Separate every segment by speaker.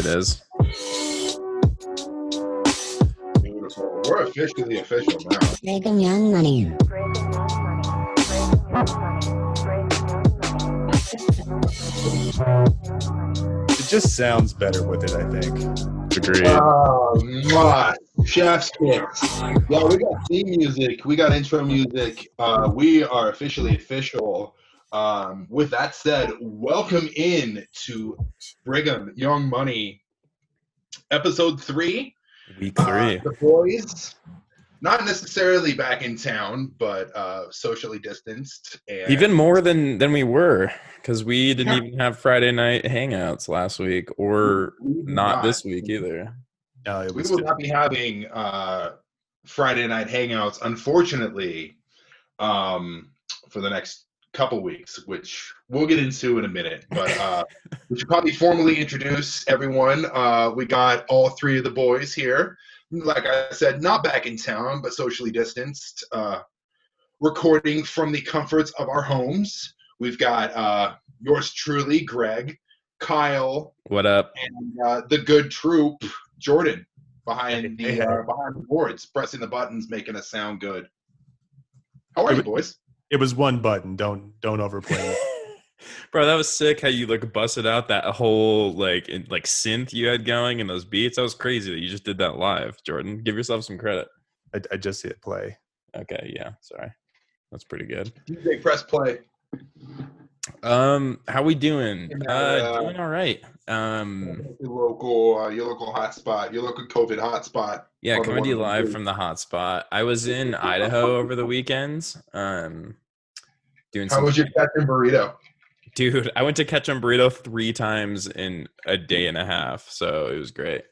Speaker 1: it is.
Speaker 2: Beautiful. We're officially official now.
Speaker 3: Brigham Young Money.
Speaker 4: It just sounds better with it, I think.
Speaker 1: Agreed.
Speaker 2: Oh, my chef's kiss. Yeah, we got theme music. We got intro music. Uh, we are officially official. Um, with that said, welcome in to Brigham Young Money, episode three.
Speaker 1: Week
Speaker 2: Uh,
Speaker 1: three.
Speaker 2: the boys, not necessarily back in town, but uh, socially distanced. And
Speaker 1: Even more than than we were, because we didn't
Speaker 2: Yeah.
Speaker 1: even have Friday night hangouts last week, or
Speaker 2: we will
Speaker 1: not this week either.
Speaker 4: No, it
Speaker 2: We
Speaker 4: was
Speaker 2: will not be having uh, Friday night hangouts, unfortunately, um, for the next couple weeks, which we'll get into in a minute. But uh, we should probably formally introduce everyone. Uh, we got all three of the boys here. Like I said, not back in town, but socially distanced. Uh, recording from the comforts of our homes. We've got uh, yours truly, Greg, Kyle,
Speaker 1: What up?
Speaker 2: and uh, the good troop, Jordan, behind the
Speaker 4: Hey, hey.
Speaker 2: uh, behind the boards, pressing the buttons, making us sound good. How are you, boys?
Speaker 4: It was one button. Don't don't overplay it.
Speaker 1: Bro, that was sick how you like busted out that whole like in- like synth you had going and those beats. That was crazy that you just did that live, Jordan. Give yourself some credit.
Speaker 4: I, I just hit play.
Speaker 1: Okay, yeah, sorry. That's pretty good.
Speaker 2: DJ, press play.
Speaker 1: Um, how we doing? Uh,
Speaker 2: uh,
Speaker 1: doing all right. Um,
Speaker 2: Your local, uh, your local hotspot, your local COVID hotspot.
Speaker 1: yeah,
Speaker 2: on
Speaker 1: coming to you live from the hotspot. I was in Idaho over the weekends. Um, doing
Speaker 2: How was your Ketchum Burrito?
Speaker 1: Dude, I went to catch Ketchum Burrito three times in a day and a half, so it was great.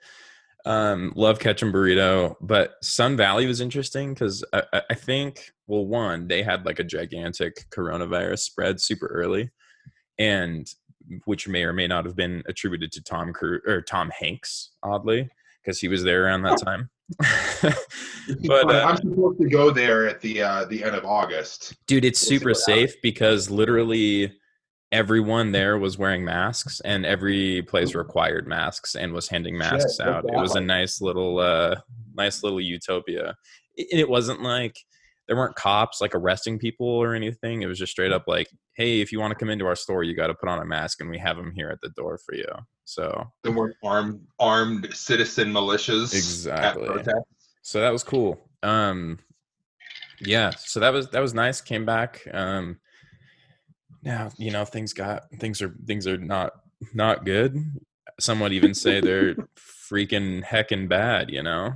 Speaker 1: Um, love Ketchum Burrito, but Sun Valley was interesting because I- I think, well, one, they had like a gigantic coronavirus spread super early, and which may or may not have been attributed to Tom Cruise or Tom Hanks, oddly, because he was there around that time. but uh,
Speaker 2: I'm supposed to go there at the uh, the end of August.
Speaker 1: dude it's super safe because literally everyone there was wearing masks and every place required masks and was handing masks
Speaker 2: Shit,
Speaker 1: out. It was a nice little uh nice little utopia. It wasn't like there weren't cops like arresting people or anything it was just straight up like hey if you want to come into our store you got to put on a mask and we have them here at the door for you so
Speaker 2: There weren't armed armed citizen militias.
Speaker 1: Exactly. So that was cool um yeah so that was that was nice came back um now you know things got things are things are not not good some would even say they're freaking heckin' bad you know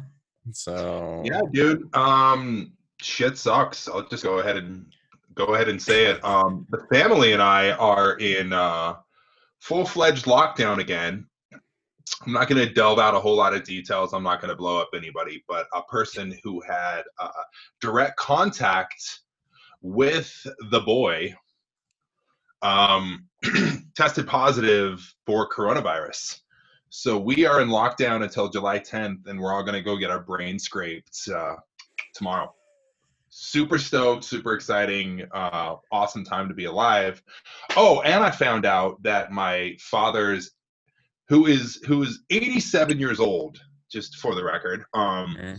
Speaker 1: so
Speaker 2: Yeah, dude. Um, shit sucks. I'll just go ahead and go ahead and say it. Um, the family and I are in uh, full-fledged lockdown again. I'm not going to delve out a whole lot of details. I'm not going to blow up anybody, but a person who had uh, direct contact with the boy um, tested positive for coronavirus. So we are in lockdown until July 10th, and we're all going to go get our brain scraped uh, tomorrow. Super stoked, super exciting, uh, awesome time to be alive. Oh, and I found out that my father's, who is who is 87 years old, just for the record, um,
Speaker 1: eh,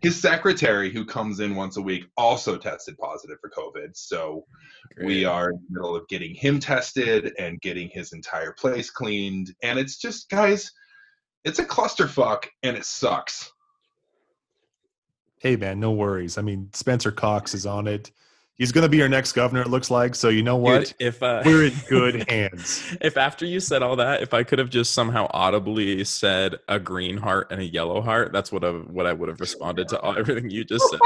Speaker 2: his secretary, who comes in once a week, also tested positive for COVID. So we are in the middle of getting him tested and getting his entire place cleaned. And it's just, guys, it's a clusterfuck and it sucks.
Speaker 4: Hey man, no worries. I mean, Spencer Cox is on it. He's going to be our next governor. It looks like. So you know what?
Speaker 1: Dude, if uh,
Speaker 4: We're in good hands.
Speaker 1: if after you said all that, if I could have just somehow audibly said a green heart and a yellow heart, that's what I what I would have responded to all, everything you just said.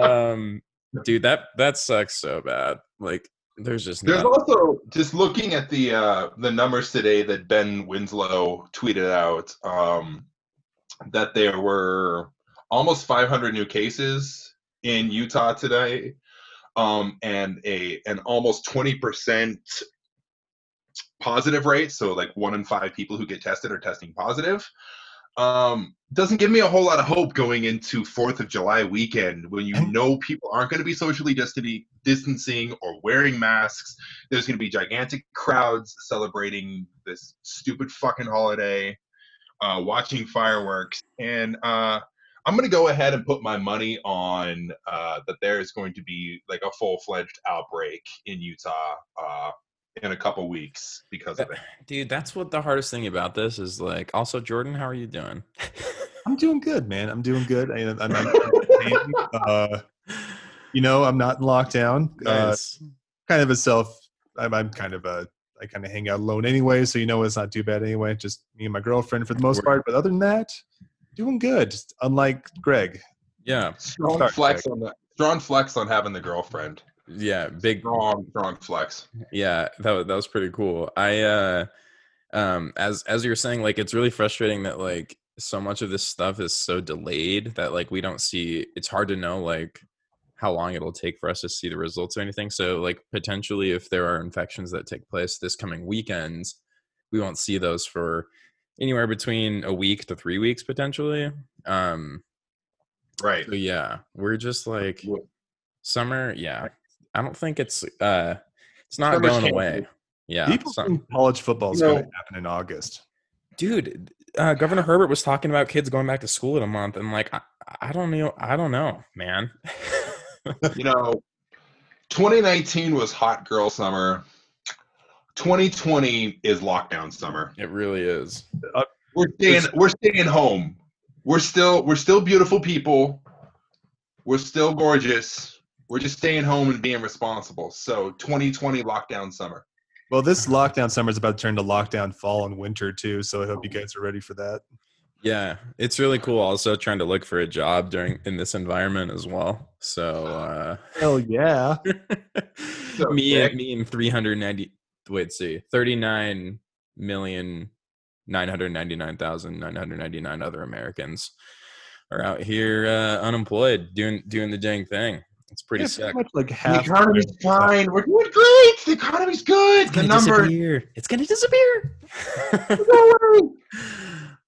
Speaker 1: um, dude, that that sucks so bad. Like, there's just
Speaker 2: There's
Speaker 1: not,
Speaker 2: also just looking at the uh, the numbers today that Ben Winslow tweeted out um, that there were almost 500 new cases in Utah today, um, and a an almost 20 percent positive rate. So like one in five people who get tested are testing positive. um, doesn't give me a whole lot of hope going into Fourth of July weekend when you know people aren't going to be socially distancing or wearing masks. There's going to be gigantic crowds celebrating this stupid fucking holiday, uh, watching fireworks, and uh, I'm going to go ahead and put my money on uh, that there's going to be like a full fledged outbreak in Utah uh, in a couple weeks because of it.
Speaker 1: Dude, that's what the hardest thing about this is like. Also, Jordan, how are you doing?
Speaker 4: I'm doing good, man. I'm doing good. I, I'm, I'm, uh, you know, I'm not in lockdown. Uh,
Speaker 1: Nice.
Speaker 4: kind of a self. I'm, I'm kind of a. I kind of hang out alone anyway, so you know it's not too bad anyway. Just me and my girlfriend for the most part. But other than that, doing good. Unlike Greg.
Speaker 1: yeah,
Speaker 2: Strong
Speaker 4: Start,
Speaker 2: flex on the strong flex on having the girlfriend.
Speaker 1: yeah, big
Speaker 2: Strong, strong flex.
Speaker 1: yeah that, wa- that was pretty cool i uh um as as you're saying like it's really frustrating that like so much of this stuff is so delayed that like we don't see it's hard to know like how long it'll take for us to see the results or anything so like potentially if there are infections that take place this coming weekends we won't see those for anywhere between a week to three weeks potentially um
Speaker 2: Right.
Speaker 1: so yeah we're just like summer yeah i don't think it's uh it's not
Speaker 2: Summer's
Speaker 1: going
Speaker 2: canceled.
Speaker 1: away yeah
Speaker 4: People
Speaker 1: some-
Speaker 4: think college football is
Speaker 2: You know-
Speaker 4: going to happen in August.
Speaker 1: dude uh, governor herbert was talking about kids going back to school in a month and like i, I don't know i don't know man
Speaker 2: You know, 2019 was hot girl summer. 2020 is lockdown summer.
Speaker 1: it really is
Speaker 2: We're staying we're staying home. We're still we're still beautiful people. We're still gorgeous. We're just staying home and being responsible. So 2020 lockdown summer.
Speaker 4: Well, this lockdown summer is about to turn to lockdown fall and winter too. So I hope you guys are ready for that.
Speaker 1: yeah it's really cool also trying to look for a job during in this environment as well so uh
Speaker 4: Hell yeah!
Speaker 2: So
Speaker 1: me and me and 390 wait see 39 million 999,999 other Americans are out here uh, unemployed doing doing the dang thing. It's pretty
Speaker 4: Yeah,
Speaker 1: sick.
Speaker 4: much like half
Speaker 2: The
Speaker 4: half.
Speaker 2: economy's fine. We're doing great. The economy's good.
Speaker 1: It's
Speaker 2: The
Speaker 1: gonna
Speaker 2: numbers.
Speaker 1: disappear. It's gonna disappear.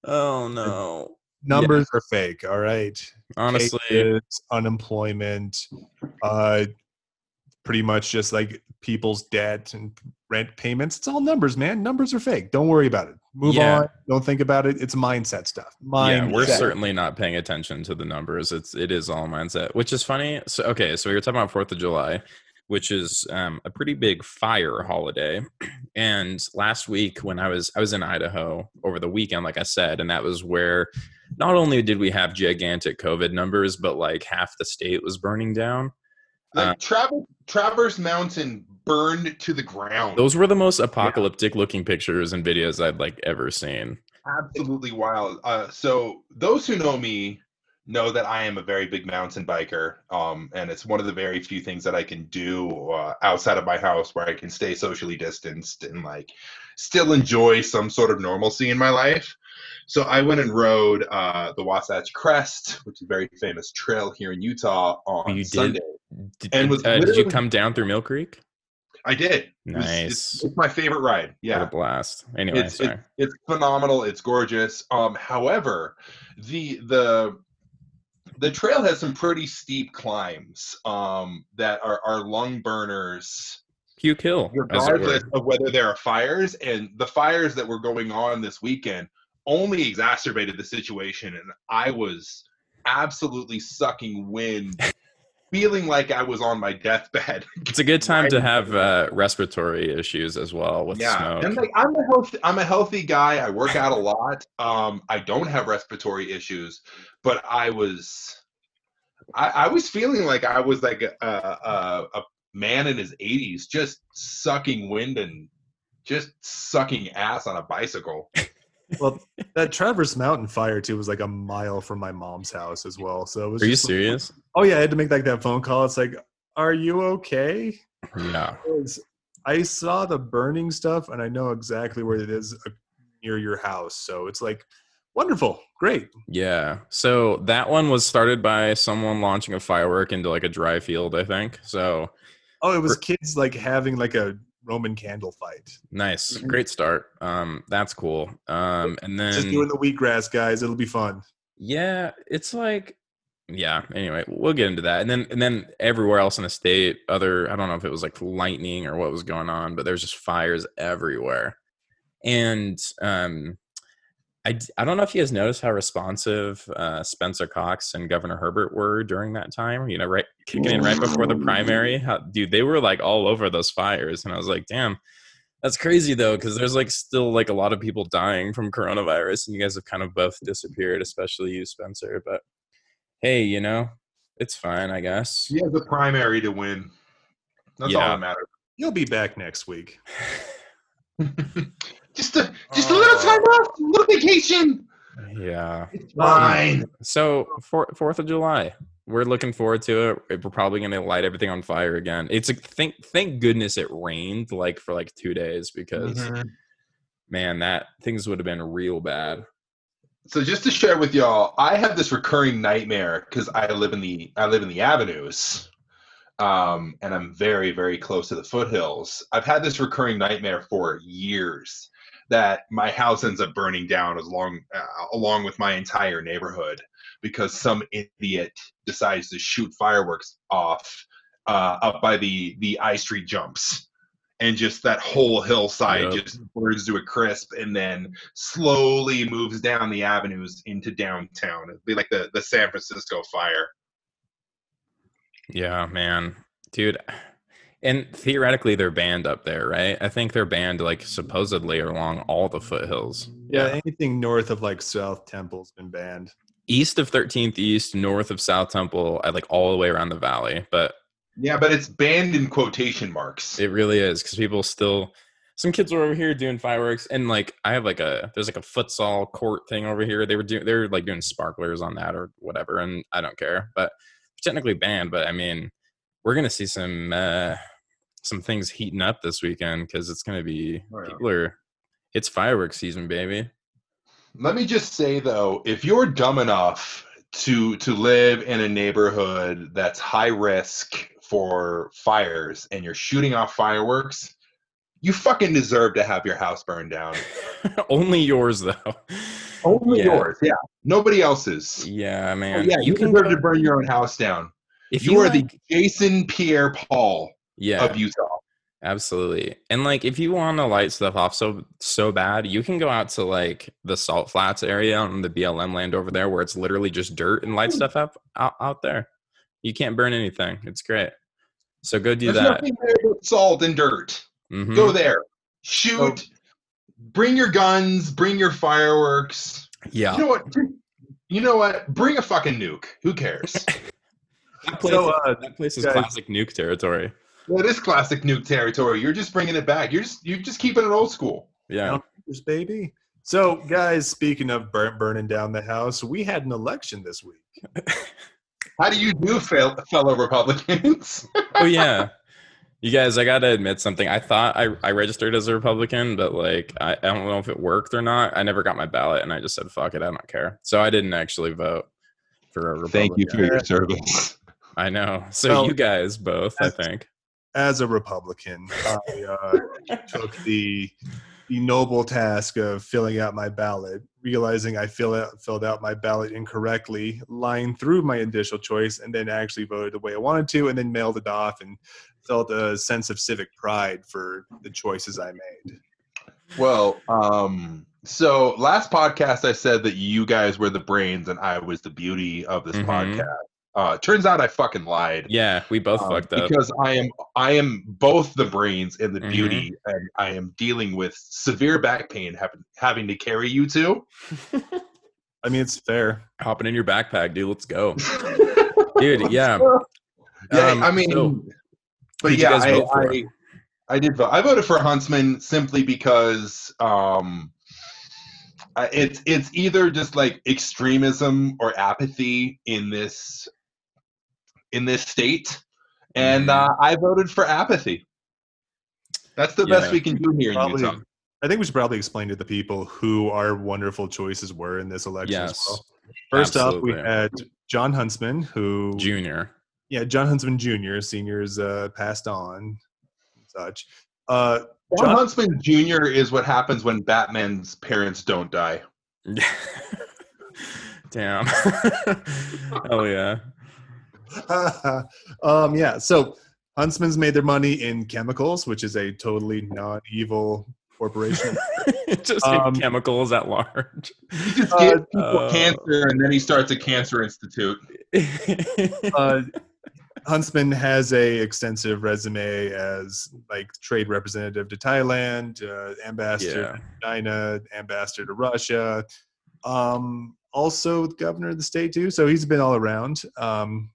Speaker 1: oh no.
Speaker 4: Numbers are fake. All right.
Speaker 1: Honestly,
Speaker 4: Cases, unemployment, uh, pretty much just like people's debt and rent payments. It's all numbers, man. Numbers are fake. Don't worry about it. Move
Speaker 1: Yeah.
Speaker 4: on. Don't think about it. It's mindset stuff. Mindset.
Speaker 1: yeah, we're certainly not paying attention to the numbers. It's it is all mindset, which is funny. So okay, so we were talking about Fourth of July, which is um, a pretty big fire holiday. And last week when I was I was in Idaho over the weekend, like I said, and that was where not only did we have gigantic COVID numbers, but like half the state was burning down.
Speaker 2: Like
Speaker 1: Uh,
Speaker 2: Travel, Traverse Mountain burned to the ground.
Speaker 1: Those were the most apocalyptic looking pictures and videos I'd like ever seen.
Speaker 2: absolutely wild. Uh, so those who know me know that I am a very big mountain biker, um, and it's one of the very few things that I can do uh, outside of my house where I can stay socially distanced and like still enjoy some sort of normalcy in my life. So I went and rode uh, the Wasatch Crest, which is a very famous trail here in Utah on
Speaker 1: You?
Speaker 2: Sunday.
Speaker 1: Did,
Speaker 2: And was
Speaker 1: uh, did you come down through Mill Creek?
Speaker 2: I did. It was-
Speaker 1: Nice.
Speaker 2: it's, it's my favorite ride.
Speaker 1: What
Speaker 2: Yeah.
Speaker 1: a blast. Anyway,
Speaker 2: it's,
Speaker 1: sorry.
Speaker 2: it's it's phenomenal it's gorgeous um however the the the trail has some pretty steep climbs um that are are lung burners
Speaker 1: Puke Hill, as it
Speaker 2: regardless of whether there are fires and the fires that were going on this weekend only exacerbated the situation and i was absolutely sucking wind feeling like i was on my deathbed.
Speaker 1: It's a good time to have uh, respiratory issues as well with
Speaker 2: yeah.
Speaker 1: smoke.
Speaker 2: and like i'm a healthy i'm a healthy guy. I work out a lot. Um i don't have respiratory issues but i was i, I was feeling like i was like a, a a man in his 80s just sucking wind and just sucking ass on a bicycle
Speaker 4: Well, that Traverse Mountain fire too was like a mile from my mom's house as well. So it was.
Speaker 1: Are you
Speaker 4: just like-
Speaker 1: serious?
Speaker 4: oh yeah, I had to make like that phone call. It's like, are you okay?
Speaker 1: Yeah.
Speaker 4: I saw the burning stuff and I know exactly where it is uh, near your house. So it's like wonderful, great.
Speaker 1: Yeah. So that one was started by someone launching a firework into like a dry field, I think. So
Speaker 4: Oh, it was kids like having like a Roman candle fight.
Speaker 1: Nice,
Speaker 2: Mhm.
Speaker 1: great start. Um, that's cool. Um, and then
Speaker 4: Just doing the wheatgrass, guys. It'll be fun.
Speaker 1: Yeah, it's like yeah, anyway, we'll get into that. And then and then everywhere else in the state, other I don't know if it was like lightning or what was going on, but there's just fires everywhere. And um I, d- I don't know if you guys noticed how responsive uh, Spencer Cox and Governor Herbert were during that time. You know, right kicking in right before the primary. How, dude, they were like all over those fires, and I was like, damn, that's crazy though, because there's like still like a lot of people dying from coronavirus, and you guys have kind of both disappeared, especially you, Spencer. But hey, you know, it's fine, I guess.
Speaker 2: He has a primary to win. That's all
Speaker 1: Yeah.
Speaker 2: that matters.
Speaker 4: You'll be back next week.
Speaker 2: just a just a little time off, a little vacation.
Speaker 1: yeah.
Speaker 2: It's fine.
Speaker 1: So for Fourth of July, we're looking forward to it. We're probably gonna light everything on fire again. It's a thank thank goodness it rained like for like two days because
Speaker 2: Mhm.
Speaker 1: man, that things would have been real bad.
Speaker 2: So just to share with y'all, I have this recurring nightmare because I live in the I live in the avenues, um, and I'm very very close to the foothills. I've had this recurring nightmare for years that my house ends up burning down as long uh, along with my entire neighborhood because some idiot decides to shoot fireworks off uh, up by the the I Street jumps. And just that whole hillside
Speaker 1: Yep.
Speaker 2: just burns to a crisp, and then slowly moves down the avenues into downtown. It'd be like the, the San Francisco fire.
Speaker 1: Yeah, man, dude. And theoretically, they're banned up there, right? I think they're banned like supposedly along all the foothills.
Speaker 4: Yeah, anything north of like South Temple's been banned.
Speaker 1: east of 13th East, north of South Temple, I like all the way around the valley. But
Speaker 2: Yeah, but it's banned in quotation marks.
Speaker 1: It really is because people still. Some kids were over here doing fireworks, and like I have like a there's like a futsal court thing over here. They were doing they were like doing sparklers on that or whatever, and I don't care. But technically banned. But I mean, we're gonna see some uh some things heating up this weekend because it's gonna be
Speaker 2: Oh, yeah.
Speaker 1: people are. It's fireworks season, baby.
Speaker 2: Let me just say though, if you're dumb enough to to live in a neighborhood that's high risk for fires and you're shooting off fireworks, you fucking deserve to have your house burned down.
Speaker 1: Only yours though.
Speaker 2: Only
Speaker 1: Yeah.
Speaker 2: yours, yeah. Nobody else's.
Speaker 1: Yeah,
Speaker 2: Oh,
Speaker 1: man.
Speaker 2: yeah, you,
Speaker 1: can
Speaker 2: deserve
Speaker 1: go-
Speaker 2: to burn your own house down.
Speaker 1: if
Speaker 2: You, are
Speaker 1: like-
Speaker 2: the Jason Pierre Paul
Speaker 1: yeah
Speaker 2: of Utah.
Speaker 1: Absolutely. And like if you want to light stuff off so so bad, you can go out to like the salt flats area on the BLM land over there where it's literally just dirt and light stuff up out, out there. You can't burn anything. It's great. So go do
Speaker 2: There's
Speaker 1: that.
Speaker 2: nothing there but salt and dirt.
Speaker 1: Mhm.
Speaker 2: Go there. Shoot. Bring your guns. Bring your fireworks.
Speaker 1: Yeah.
Speaker 2: You know what? You know what? Bring a fucking nuke. Who cares?
Speaker 1: That place,
Speaker 4: So, uh,
Speaker 1: that place is
Speaker 4: guys-
Speaker 1: classic nuke territory.
Speaker 2: That is classic nuke territory. You're just bringing it back. You're just you're just keeping it old school.
Speaker 1: Yeah.
Speaker 4: This baby. So, guys, speaking of burn, burning down the house, we had an election this week.
Speaker 2: How do you do, fellow Republicans?
Speaker 1: oh yeah. You guys, I gotta admit something. I thought I, I registered as a Republican, but like I, I don't know if it worked or not. I never got my ballot and I just said fuck it, I don't care. So I didn't actually vote for a Republican.
Speaker 2: Thank you for your service.
Speaker 1: I know. So
Speaker 4: Well,
Speaker 1: you guys both, I think.
Speaker 4: As a Republican, I uh, took the the noble task of filling out my ballot, realizing I fill out, filled out my ballot incorrectly, lying through my initial choice, and then actually voted the way I wanted to, and then mailed it off and felt a sense of civic pride for the choices I made.
Speaker 2: Well, um, so last podcast I said that you guys were the brains and I was the beauty of this
Speaker 1: Mhm.
Speaker 2: podcast. Uh, turns out I fucking lied.
Speaker 1: Yeah, we both
Speaker 2: um,
Speaker 1: fucked up.
Speaker 2: because I am I am both the brains and the
Speaker 1: Mhm.
Speaker 2: beauty, and I am dealing with severe back pain, having having to carry you two.
Speaker 4: I mean, it's fair.
Speaker 1: Hopping in your backpack, dude. Let's go. Dude, yeah.
Speaker 2: Yeah,
Speaker 1: Um,
Speaker 2: I mean,
Speaker 1: so,
Speaker 2: but yeah, I. I, I did vote. I voted for Huntsman simply because um, I- it's it's either just like extremism or apathy in this in this state, and
Speaker 1: Mhm.
Speaker 2: uh, I voted for apathy. That's the best we can do here in Utah.
Speaker 4: I think we should probably explain to the people who our wonderful choices were in this election as
Speaker 1: Yes.
Speaker 4: well. First up, we had Jon Huntsman, who
Speaker 1: Junior.
Speaker 4: yeah, Jon Huntsman Jr. Seniors uh, passed on, and such. Uh,
Speaker 2: Jon
Speaker 4: Jon-
Speaker 2: Huntsman Jr. is what happens when Batman's parents don't die.
Speaker 1: Damn. oh yeah.
Speaker 4: um, yeah. So Huntsman's made their money in chemicals, which is a totally non-evil corporation.
Speaker 1: Just
Speaker 4: Um,
Speaker 1: chemicals at large.
Speaker 2: He just
Speaker 4: Uh,
Speaker 2: gives people
Speaker 1: uh,
Speaker 2: cancer and then he starts a cancer institute.
Speaker 4: uh, Huntsman has a extensive resume as like trade representative to Thailand, uh, ambassador
Speaker 1: yeah.
Speaker 4: to China, ambassador to Russia, um, also governor of the state too. So he's been all around. Um,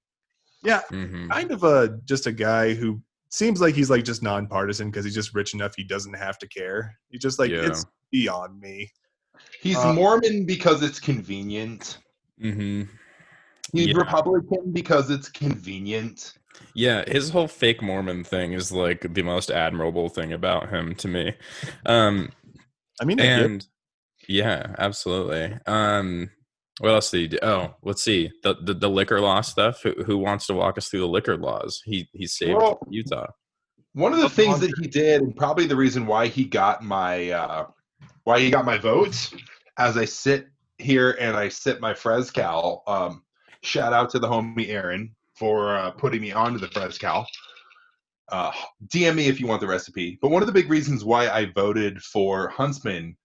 Speaker 4: yeah,
Speaker 1: Mhm.
Speaker 4: kind of a just a guy who seems like he's like just nonpartisan because he's just rich enough he doesn't have to care. He's just like
Speaker 1: Yeah.
Speaker 4: it's beyond me.
Speaker 2: He's
Speaker 4: Uh,
Speaker 2: Mormon because it's convenient.
Speaker 1: Mm-hmm.
Speaker 2: He's
Speaker 1: Yeah.
Speaker 2: Republican because it's convenient.
Speaker 1: Yeah, his whole fake Mormon thing is like the most admirable thing about him to me. Um,
Speaker 4: I mean, I get it.
Speaker 1: and yeah, absolutely. Um, what else did he do? Oh, let's see the the, the liquor law stuff. Who, who wants to walk us through the liquor laws? He he saved
Speaker 2: Well,
Speaker 1: Utah.
Speaker 2: One of the things that he did, and probably the reason why he got my uh, why he got my votes, as I sit here and I sip my Frescal. Um, shout out to the homie Aaron for uh, putting me onto the Frescal. Uh, DM me if you want the recipe. But one of the big reasons why I voted for Huntsman,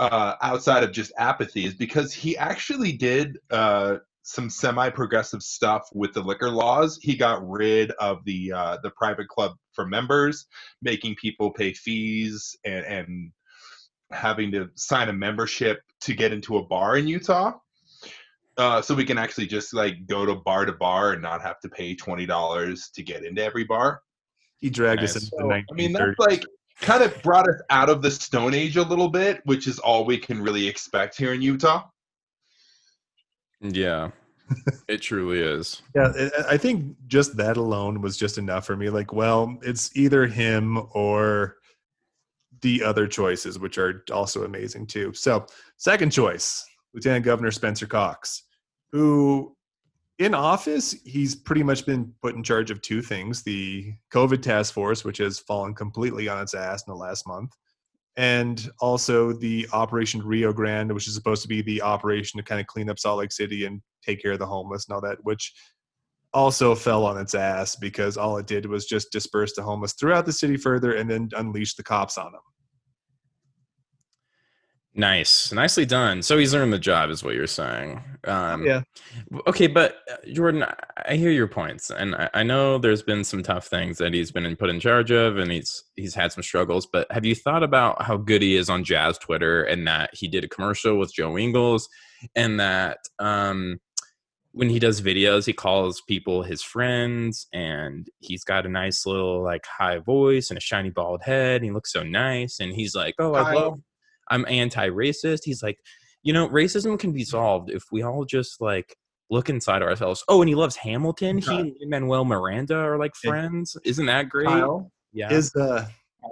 Speaker 2: uh, outside of just apathy, is because he actually did uh, some semi-progressive stuff with the liquor laws. He got rid of the uh, the private club for members, making people pay fees and, and having to sign a membership to get into a bar in Utah. Uh, so we can actually just like go to bar to bar and not have to pay twenty dollars to get into every bar.
Speaker 4: he dragged us into
Speaker 2: So,
Speaker 4: the
Speaker 2: I
Speaker 4: 1930s.
Speaker 2: mean, that's like kind of brought us out of the Stone Age a little bit, which is all we can really expect here in Utah.
Speaker 1: Yeah, it truly is.
Speaker 4: Yeah, I- I think just that alone was just enough for me. Like, well, it's either him or the other choices, which are also amazing too. So, second choice, Lieutenant Governor Spencer Cox, who in office, he's pretty much been put in charge of two things the COVID task force, which has fallen completely on its ass in the last month, and also the Operation Rio Grande, which is supposed to be the operation to kind of clean up Salt Lake City and take care of the homeless and all that, which also fell on its ass because all it did was just disperse the homeless throughout the city further and then unleash the cops on them.
Speaker 1: Nice, nicely done. So he's earned the job, is what you're saying. Um,
Speaker 4: yeah.
Speaker 1: Okay, but uh, Jordan, I- hear your points, and I, I know there's been some tough things that he's been put in charge of, and he's he's had some struggles. But have you thought about how good he is on Jazz Twitter, and that he did a commercial with Joe Ingles, and that um, when he does videos, he calls people his friends, and he's got a nice little like high voice and a shiny bald head. And he looks so nice, and he's like, "Oh, I love, I'm anti-racist." He's like, you know, racism can be solved if we all just like look inside ourselves. Oh, and he loves Hamilton. He and Manuel Miranda are like friends. Isn't that great?
Speaker 2: Kyle,
Speaker 1: Yeah.
Speaker 4: Is uh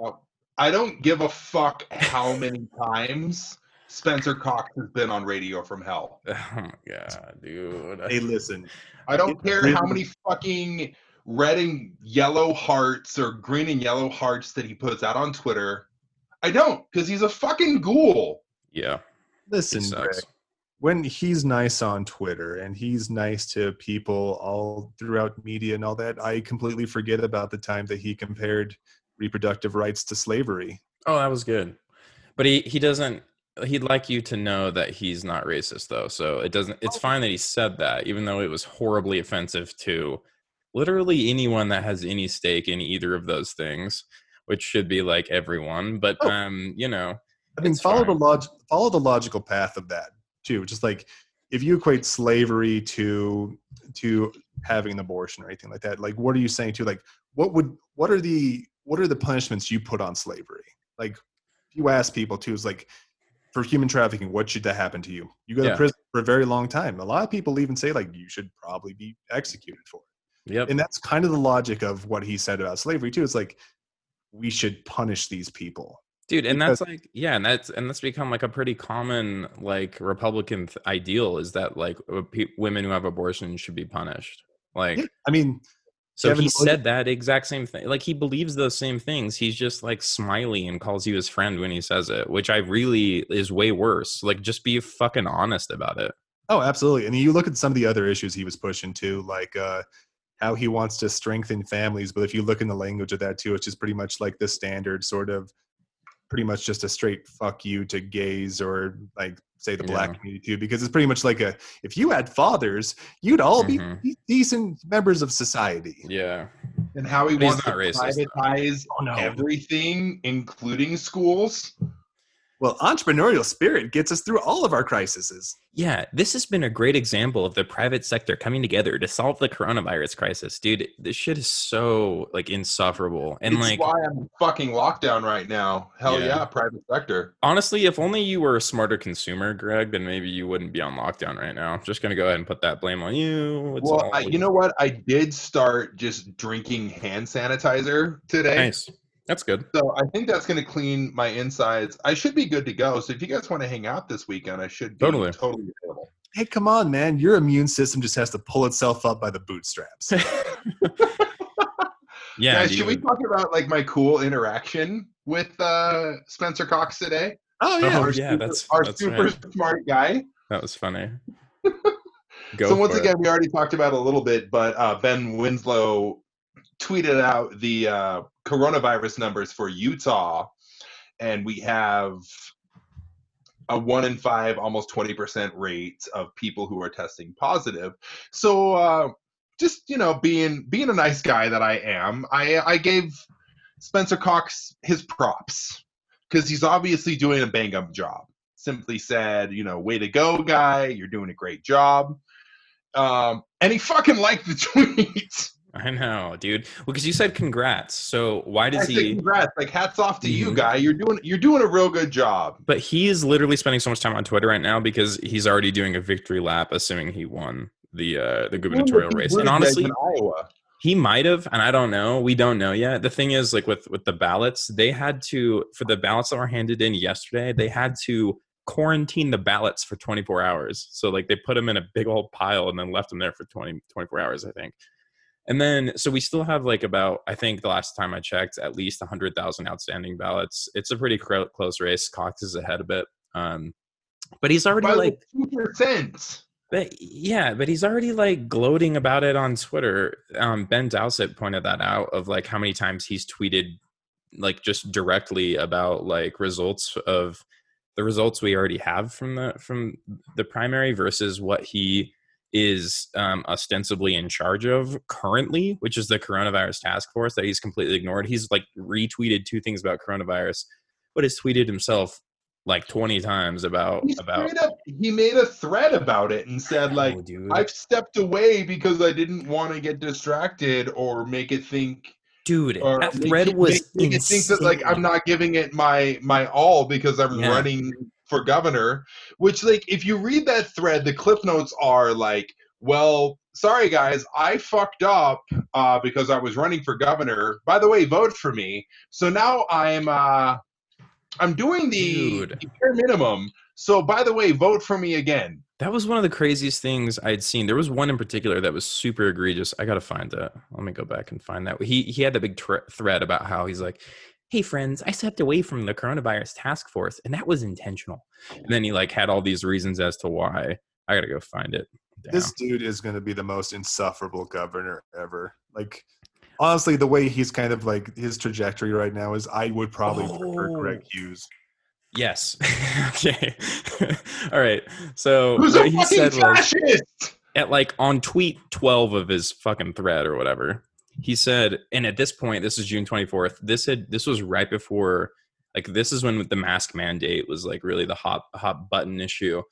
Speaker 2: uh, I don't give a fuck how many times Spencer Cox has been on Radio from Hell.
Speaker 1: oh my god, dude.
Speaker 4: hey listen,
Speaker 2: I don't care how many fucking red and yellow hearts or green and yellow hearts that he puts out on Twitter. I don't, because he's a fucking ghoul.
Speaker 1: yeah. He
Speaker 4: listen,
Speaker 1: sucks.
Speaker 4: Greg, when he's nice on Twitter and he's nice to people all throughout media and all that, I completely forget about the time that he compared reproductive rights to slavery.
Speaker 1: Oh, that was good. But he he doesn't. He'd like you to know that he's not racist, though. So it doesn't. It's oh. fine that he said that, even though it was horribly offensive to literally anyone that has any stake in either of those things, which should be like everyone. But
Speaker 4: Oh.
Speaker 1: um, you know,
Speaker 4: I mean, follow the
Speaker 1: fine.
Speaker 4: log follow the logical path of that too. Just like if you equate slavery to to having an abortion or anything like that, like what are you saying to like what would what are the what are the punishments you put on slavery? Like if you ask people too, is like for human trafficking, what should that happen to you? You go
Speaker 1: Yeah.
Speaker 4: to prison for a very long time. A lot of people even say like you should probably be executed for it.
Speaker 1: yep.
Speaker 4: And that's kind of the logic of what he said about slavery too. It's like we should punish these people.
Speaker 1: dude and
Speaker 4: because-
Speaker 1: that's like yeah and that's and that's become like a pretty common like republican th- ideal is that like uh, pe- women who have abortions should be punished like
Speaker 4: Yeah, I mean,
Speaker 1: So
Speaker 4: Kevin
Speaker 1: he
Speaker 4: Williams-
Speaker 1: said that exact same thing. Like he believes those same things. He's just like smiley and calls you his friend when he says it, which I really is way worse. Like just be fucking honest about it.
Speaker 4: Oh, absolutely. And you look at some of the other issues he was pushing too, like uh, how he wants to strengthen families. But if you look in the language of that too, it's just pretty much like the standard sort of, pretty much just a straight fuck you to gays or like say the black
Speaker 1: Yeah.
Speaker 4: community too, because it's pretty much like a if you had fathers, you'd all
Speaker 1: Mhm.
Speaker 4: be decent members of society.
Speaker 1: Yeah.
Speaker 2: And how he
Speaker 1: But
Speaker 2: wants to
Speaker 1: racist,
Speaker 2: privatize
Speaker 4: Oh no.
Speaker 2: everything, including schools.
Speaker 4: Well, entrepreneurial spirit gets us through all of our crises.
Speaker 1: Yeah, this has been a great example of the private sector coming together to solve the coronavirus crisis. Dude, this shit is so like insufferable. And
Speaker 2: it's
Speaker 1: like
Speaker 2: why I'm fucking lockdown right now. Hell
Speaker 1: Yeah.
Speaker 2: yeah, private sector.
Speaker 1: honestly, if only you were a smarter consumer, Greg, then maybe you wouldn't be on lockdown right now. I'm just gonna go ahead and put that blame on you. It's
Speaker 2: well, I, you know what? I did start just drinking hand sanitizer today.
Speaker 1: nice. That's good.
Speaker 2: So I think that's going to clean my insides. I should be good to go. So if you guys want to hang out this weekend, I should be
Speaker 1: Totally.
Speaker 2: totally available.
Speaker 4: Hey, come on, man. Your immune system just has to pull itself up by the bootstraps.
Speaker 1: yeah,
Speaker 2: Guys, should we talk about like my cool interaction with uh, Spencer Cox today?
Speaker 4: Oh yeah.
Speaker 1: Oh,
Speaker 2: our
Speaker 1: yeah,
Speaker 2: super,
Speaker 1: that's-
Speaker 2: our
Speaker 1: that's
Speaker 2: super
Speaker 1: right.
Speaker 2: smart guy.
Speaker 1: that was funny. Go
Speaker 2: so once
Speaker 1: for it.
Speaker 2: again, we already talked about it a little bit, but uh, Ben Winslow tweeted out the uh, coronavirus numbers for Utah, and we have a one in five, almost twenty percent rate of people who are testing positive. So uh, just you know, being being a nice guy that I am, I I gave Spencer Cox his props because he's obviously doing a bang up job. Simply said, you know, way to go, guy. You're doing a great job. Um, and he fucking liked the tweet.
Speaker 1: I know, dude. Well, because you said congrats. So why does
Speaker 2: said,
Speaker 1: he?
Speaker 2: congrats! Like hats off to you,
Speaker 1: Mhm.
Speaker 2: guy. You're doing you're doing a real good job.
Speaker 1: But he is literally spending so much time on Twitter right now because he's already doing a victory lap, assuming he won the uh, the gubernatorial race. And honestly,
Speaker 2: in Iowa,
Speaker 1: he might have, and I don't know. We don't know yet. The thing is, like with with the ballots, they had to for the ballots that were handed in yesterday, they had to quarantine the ballots for 24 hours. So like they put them in a big old pile and then left them there for 20 24 hours, I think. And then so we still have like about I think the last time I checked, at least 100,000 outstanding ballots. It's a pretty cro- close race. Cox is ahead a bit. Um but he's already
Speaker 2: by
Speaker 1: like
Speaker 2: two percent.
Speaker 1: but yeah, but he's already like gloating about it on Twitter. Um, ben Dowsett pointed that out of like how many times he's tweeted like just directly about like results of the results we already have from the from the primary versus what he is um, ostensibly in charge of currently, which is the coronavirus task force that he's completely ignored. He's like retweeted two things about coronavirus, but has tweeted himself like 20 times about
Speaker 2: He
Speaker 1: about
Speaker 2: up he made a thread about it and said like
Speaker 1: Oh.
Speaker 2: I've stepped away because I didn't want to get distracted or make it think
Speaker 1: dude
Speaker 2: or
Speaker 1: that thread
Speaker 2: it-
Speaker 1: was
Speaker 2: make, make it think that like I'm not giving it my my all because I'm
Speaker 1: Yeah.
Speaker 2: running for governor. Which like if you read that thread, the clip notes are like, well, sorry guys, I fucked up uh, because I was running for governor. By the way, vote for me. So now I'm uh, I'm doing the, the bare minimum. So by the way, vote for me again.
Speaker 1: that was one of the craziest things i'd seen there was one in particular that was super egregious i gotta find that let me go back and find that he he had the big tr- thread about how he's like hey friends i stepped away from the coronavirus task force and that was intentional and then he like had all these reasons as to why i gotta go find it Damn.
Speaker 4: This dude is going to be the most insufferable governor ever. Like, honestly, the way he's kind of like his trajectory right now is, I would probably prefer Greg
Speaker 1: Oh.
Speaker 4: Hughes.
Speaker 1: yes okay all right so
Speaker 2: Who's a
Speaker 1: he
Speaker 2: fucking
Speaker 1: said was at like on tweet 12 of his fucking thread or whatever he said and at this point this is june 24th this had this was right before like this is when the mask mandate was like really the hot hot button issue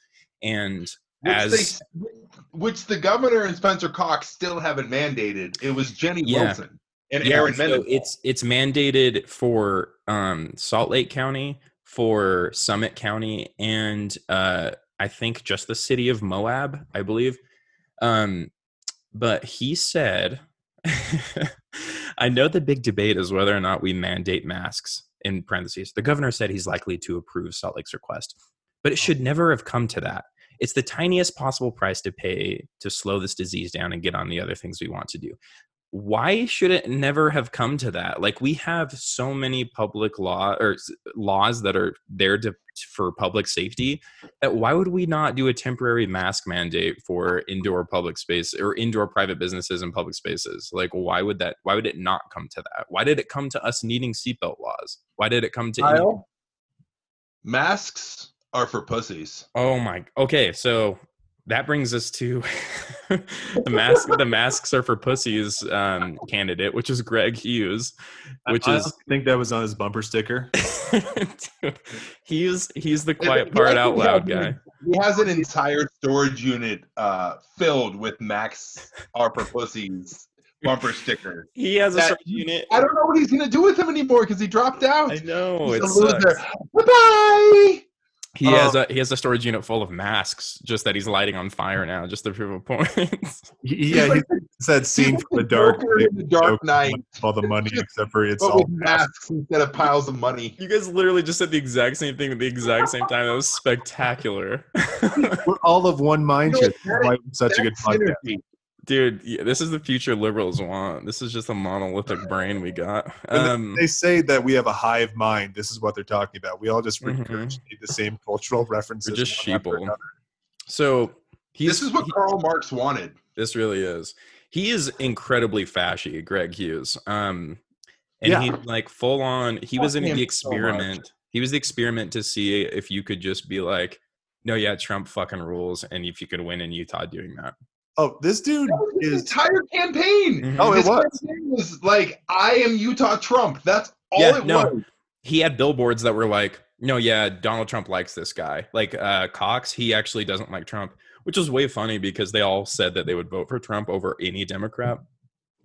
Speaker 1: and
Speaker 2: Which,
Speaker 1: as
Speaker 2: they, which the governor and Spencer Cox still haven't mandated. It was Jenny
Speaker 1: Yeah.
Speaker 2: Wilson and
Speaker 1: yeah,
Speaker 2: Aaron
Speaker 1: so it's it's mandated for um salt lake county for summit county and uh i think just the city of moab i believe um but he said i know the big debate is whether or not we mandate masks in parentheses. The governor said he's likely to approve salt lake's request but it should never have come to that. It's the tiniest possible price to pay to slow this disease down and get on the other things we want to do why should it never have come to that? Like we have so many public law or laws that are there to for public safety that why would we not do a temporary mask mandate for indoor public space or indoor private businesses and public spaces? Like why would that why would it not come to that? Why did it come to us needing seatbelt laws? Why did it come to
Speaker 2: Kyle, masks are for pussies.
Speaker 1: Oh my. Okay, so that brings us to the mask. the masks are for pussies um, candidate, which is Greg Hughes, which
Speaker 4: I
Speaker 1: is
Speaker 4: I think that was on his bumper sticker.
Speaker 1: Dude, he's he's the quiet part out loud guy.
Speaker 2: He has an entire storage unit uh, filled with Max are for pussies bumper sticker.
Speaker 1: He has a
Speaker 2: That-
Speaker 1: storage unit.
Speaker 2: I don't know what he's gonna do with him anymore because he dropped out.
Speaker 1: I know
Speaker 2: He's
Speaker 1: it
Speaker 2: a loser.
Speaker 1: sucks.
Speaker 2: Bye bye.
Speaker 1: He has
Speaker 4: Oh.
Speaker 1: a he has a storage unit full of masks, just that he's lighting on fire now, just to prove a point.
Speaker 4: Yeah, he, said that scene from the dark.
Speaker 2: in the Dark Knight,
Speaker 4: All the money except for it's
Speaker 2: but
Speaker 4: all
Speaker 2: masks instead of piles of money.
Speaker 1: you guys literally just said the exact same thing at the exact same time. That was spectacular.
Speaker 4: We're all of one mind.
Speaker 2: You know,
Speaker 4: shift. That's why it's such a good
Speaker 2: That's
Speaker 4: podcast.
Speaker 2: Synergy.
Speaker 1: Dude, yeah, this is the future liberals want. This is just a monolithic brain we got.
Speaker 4: When they-
Speaker 1: Um,
Speaker 4: they say that we have a hive mind. This is what they're talking about. We all just
Speaker 1: Mhm.
Speaker 4: regurgitate the same cultural references.
Speaker 1: We're just
Speaker 4: one
Speaker 1: sheeple. so he's
Speaker 2: This is what
Speaker 1: he-
Speaker 2: Karl Marx wanted.
Speaker 1: this really is. He is incredibly fashy, Greg Hughes. Um, and
Speaker 4: Yeah.
Speaker 1: he like full on. He was in
Speaker 2: Fuck him
Speaker 1: the
Speaker 2: so
Speaker 1: experiment. he was the experiment to see if you could just be like, no, yeah, Trump fucking rules, and if you could win in Utah doing that.
Speaker 4: Oh, this dude
Speaker 2: That was his
Speaker 4: is.
Speaker 2: entire campaign.
Speaker 1: Mhm.
Speaker 4: Oh, it
Speaker 2: His
Speaker 4: was.
Speaker 2: campaign was like, "I am Utah Trump." That's all
Speaker 1: Yeah,
Speaker 2: it
Speaker 1: no.
Speaker 2: was.
Speaker 1: he had billboards that were like, no, yeah, Donald Trump likes this guy. Like uh, Cox, he actually doesn't like Trump, which is way funny because they all said that they would vote for Trump over any Democrat.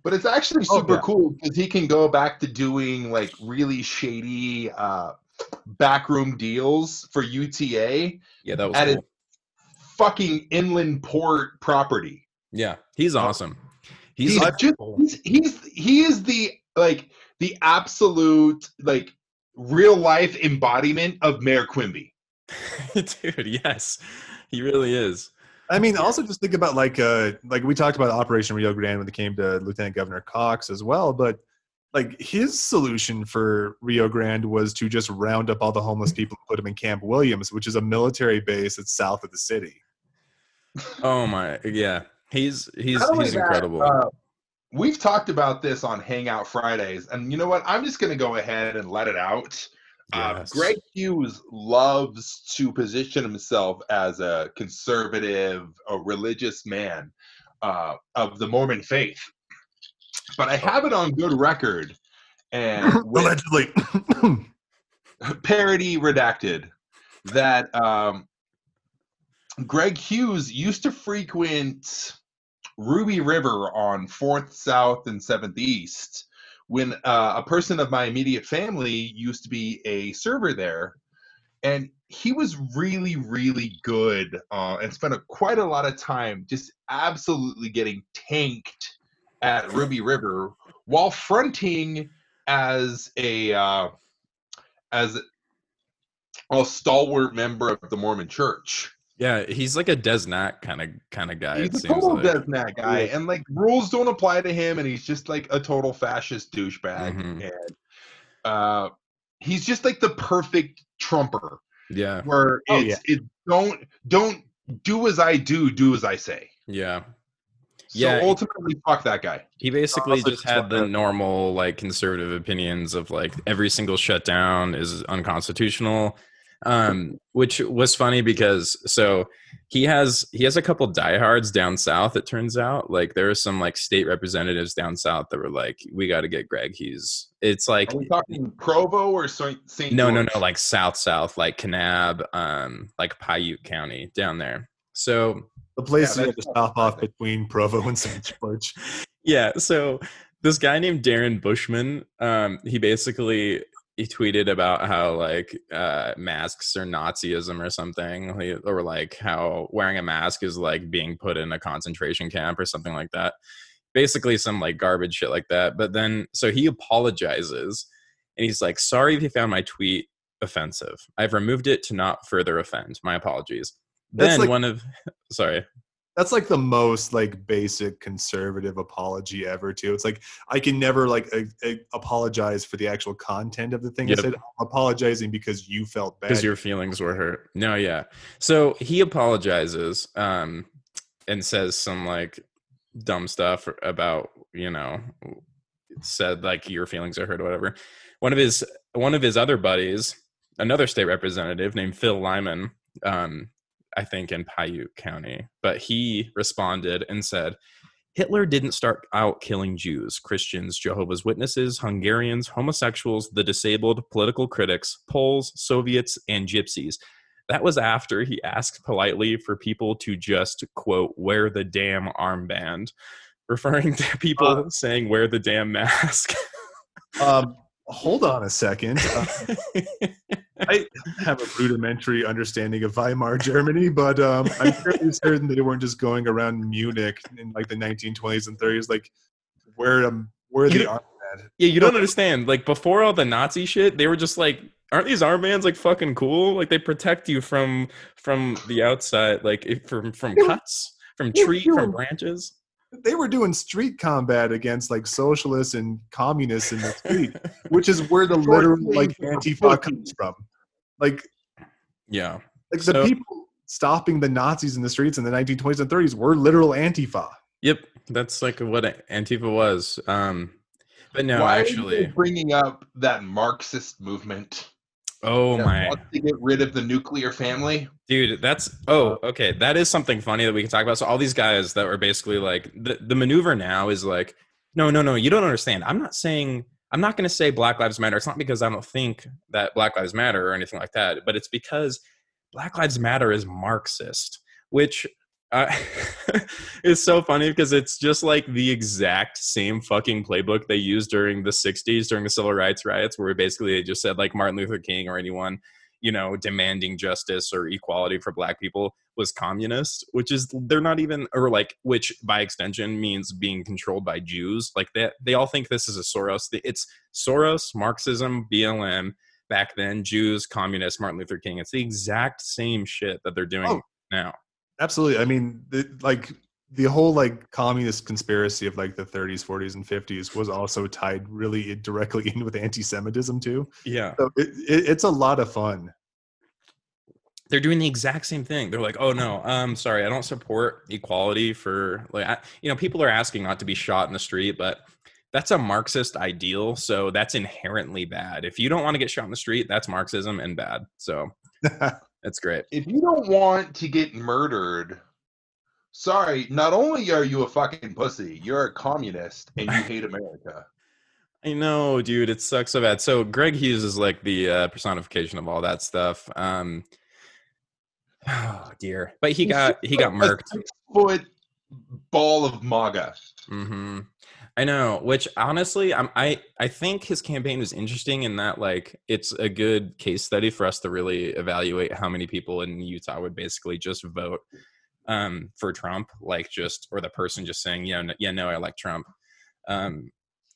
Speaker 2: But it's actually
Speaker 4: Oh,
Speaker 2: super
Speaker 4: yeah.
Speaker 2: cool because he can go back to doing like really shady uh, backroom deals for UTA
Speaker 1: Yeah, that was
Speaker 2: at his
Speaker 1: cool.
Speaker 2: Fucking inland port property.
Speaker 1: Yeah, he's awesome. He's,
Speaker 2: He's
Speaker 1: like,
Speaker 2: just he's, he's he is the like the absolute like real life embodiment of Mayor Quimby.
Speaker 1: dude. Yes, he really is.
Speaker 4: I mean, also just think about like uh like we talked about Operation Rio Grande when it came to Lieutenant Governor Cox as well, but like his solution for Rio Grande was to just round up all the homeless people and put them in Camp Williams, which is a military base that's south of the city.
Speaker 1: Oh my, yeah. He's he's he's
Speaker 2: that,
Speaker 1: incredible.
Speaker 2: uh, we've talked about this on Hangout Fridays, and you know what? I'm just going to go ahead and let it out. Uh, Greg Hughes loves to position himself as a conservative, a religious man uh, of the Mormon faith. But I have it on good record, and
Speaker 4: Allegedly.
Speaker 2: parody redacted, that um, Greg Hughes used to frequent Ruby River on 4th South and 7th East when uh, a person of my immediate family used to be a server there. And he was really, really good uh, and spent a, quite a lot of time just absolutely getting tanked at Ruby River while fronting as a uh, as a stalwart member of the Mormon Church.
Speaker 1: Yeah, he's like a DezNat kind of kind of guy. it
Speaker 2: He's a total
Speaker 1: like.
Speaker 2: DezNat guy, and like rules don't apply to him, and he's just like a total fascist douchebag,
Speaker 1: Mhm.
Speaker 2: and uh, he's just like the perfect trumper,
Speaker 1: Yeah,
Speaker 2: where
Speaker 4: Oh,
Speaker 2: it's it don't don't do as I do, do as I say.
Speaker 1: yeah.
Speaker 2: So
Speaker 1: Yeah.
Speaker 2: ultimately, fuck that guy.
Speaker 1: He basically
Speaker 4: Also
Speaker 1: just
Speaker 4: just
Speaker 1: had the
Speaker 4: wanna-
Speaker 1: normal like conservative opinions of like every single shutdown is unconstitutional. Um, which was funny because so he has he has a couple diehards down south. It turns out like there are some like state representatives down south that were like, we got to get Greg. He's it's like
Speaker 2: Are we talking Provo or St.
Speaker 1: no no
Speaker 2: George?
Speaker 1: no like south south like Kanab, um, like Piute County down there. So
Speaker 4: the place
Speaker 2: Yeah,
Speaker 4: you have to stop off between Provo and St. George.
Speaker 1: yeah so this guy named darren bushman um he basically he tweeted about how like uh masks are nazism or something or like how wearing a mask is like being put in a concentration camp or something like that. Basically some like garbage shit like that but then so he apologizes and he's like sorry if you found my tweet offensive. I've removed it to not further offend. My apologies.
Speaker 4: That's
Speaker 1: then
Speaker 4: like-
Speaker 1: one of sorry
Speaker 4: that's like the most like basic conservative apology ever too it's like i can never like a, a- apologize for the actual content of the thing
Speaker 1: Yep.
Speaker 4: i said i'm apologizing because you felt bad
Speaker 1: because your feelings were hurt. No, yeah. So he apologizes um, and says some like dumb stuff about you know said like your feelings are hurt or whatever. One of his one of his other buddies, another state representative named Phil Lyman, um, I think in Piute County, but he responded and said. Hitler didn't start out killing Jews, Christians, Jehovah's Witnesses, Hungarians, homosexuals, the disabled, political critics, Poles, Soviets, and gypsies. That was after he asked politely for people to just, quote, wear the damn armband, referring to people
Speaker 4: Uh,
Speaker 1: saying, wear the damn mask.
Speaker 4: um hold on a second Uh, i have a rudimentary understanding of weimar germany but um i'm fairly certain they weren't just going around munich in like the 1920s and 30s like where um where
Speaker 1: You
Speaker 4: the armband
Speaker 1: yeah, you don't understand. Like, before all the Nazi shit, they were just like, aren't these armbands like fucking cool? Like, they protect you from from the outside, like if, from from cuts, from tree, from branches.
Speaker 4: they were doing street combat against like socialists and communists in the street, which is where the literal like Antifa comes from. Like,
Speaker 1: Yeah.
Speaker 4: like
Speaker 1: So-
Speaker 4: the people stopping the Nazis in the streets in the 1920s and 30s were literal Antifa.
Speaker 1: Yep, that's like what Antifa was. Um, but no,
Speaker 2: Why are
Speaker 1: actually,
Speaker 2: you bringing up that Marxist movement?
Speaker 1: oh
Speaker 2: that
Speaker 1: my
Speaker 2: wants to get rid of the nuclear family.
Speaker 1: dude, that's oh okay. That is something funny that we can talk about. So all these guys that were basically like the the maneuver now is like, no, no, no, you don't understand. I'm not saying I'm not going to say Black Lives Matter. It's not because I don't think that Black Lives Matter or anything like that, but it's because Black Lives Matter is Marxist, which uh, is so funny because it's just like the exact same fucking playbook they used during the 60s during the civil rights riots where basically they just said like Martin Luther King or anyone you know demanding justice or equality for black people was communist which is they're not even or like which by extension means being controlled by Jews like that they all think this is a Soros it's Soros Marxism BLM back then Jews communists Martin Luther King it's the exact same shit that they're doing
Speaker 4: Oh.
Speaker 1: now
Speaker 4: Absolutely. I mean, the, like the whole like communist conspiracy of like the 30s, 40s, and 50s was also tied really directly in with anti-Semitism too.
Speaker 1: yeah
Speaker 4: So it, it, it's a lot of fun.
Speaker 1: they're doing the exact same thing. They're like, "Oh no, um, sorry, I don't support equality for like, I, you know, people are asking not to be shot in the street, but that's a Marxist ideal, so that's inherently bad. If you don't want to get shot in the street, that's Marxism and bad. So that's great.
Speaker 2: If you don't want to get murdered, sorry, not only are you a fucking pussy, you're a communist and you hate America.
Speaker 1: I know, dude, it sucks so bad. So Greg Hughes is like the uh, personification of all that stuff. Um, oh dear, but he got he got murked.
Speaker 2: Six-foot ball of MAGA.
Speaker 1: hmm I know. Which honestly, I'm, I I think his campaign is interesting in that like it's a good case study for us to really evaluate how many people in Utah would basically just vote um, for Trump, like just or the person just saying yeah no, yeah no I like Trump. Um,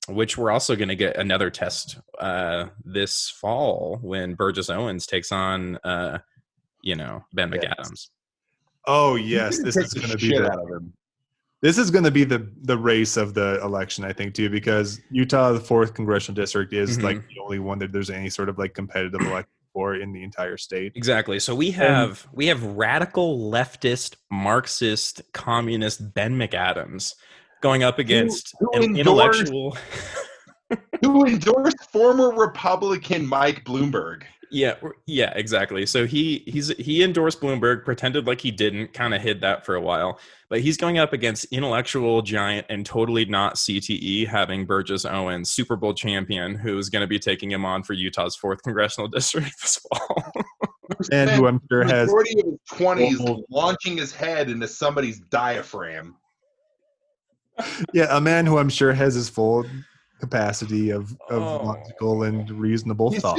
Speaker 1: which we're also going to get another test uh, this fall when Burgess Owens takes on uh, you know Ben
Speaker 4: Yes.
Speaker 1: McAdams.
Speaker 4: Oh yes, this is going to be the,
Speaker 2: out of him.
Speaker 4: this is going to be the the race of the election, I think, too, because Utah, the fourth congressional district, is
Speaker 1: Mhm.
Speaker 4: like the only one that there's any sort of like competitive election for in the entire state.
Speaker 1: Exactly. So we have we have radical leftist, Marxist, communist Ben McAdams going up against
Speaker 2: who
Speaker 1: an
Speaker 2: endorsed-
Speaker 1: intellectual.
Speaker 2: Who endorsed former Republican Mike Bloomberg?
Speaker 1: Yeah, yeah, exactly. So he he's he endorsed Bloomberg, pretended like he didn't, kind of hid that for a while. But he's going up against intellectual giant and totally not CTE, having Burgess Owens, Super Bowl champion, who's going to be taking him on for Utah's fourth congressional district this fall.
Speaker 4: And who I'm sure has
Speaker 2: majority of his twenties
Speaker 4: Well-
Speaker 2: launching his head into somebody's diaphragm.
Speaker 4: yeah, a man who I'm sure has his full capacity of, of
Speaker 1: Oh.
Speaker 4: logical and reasonable
Speaker 2: He's
Speaker 4: thought.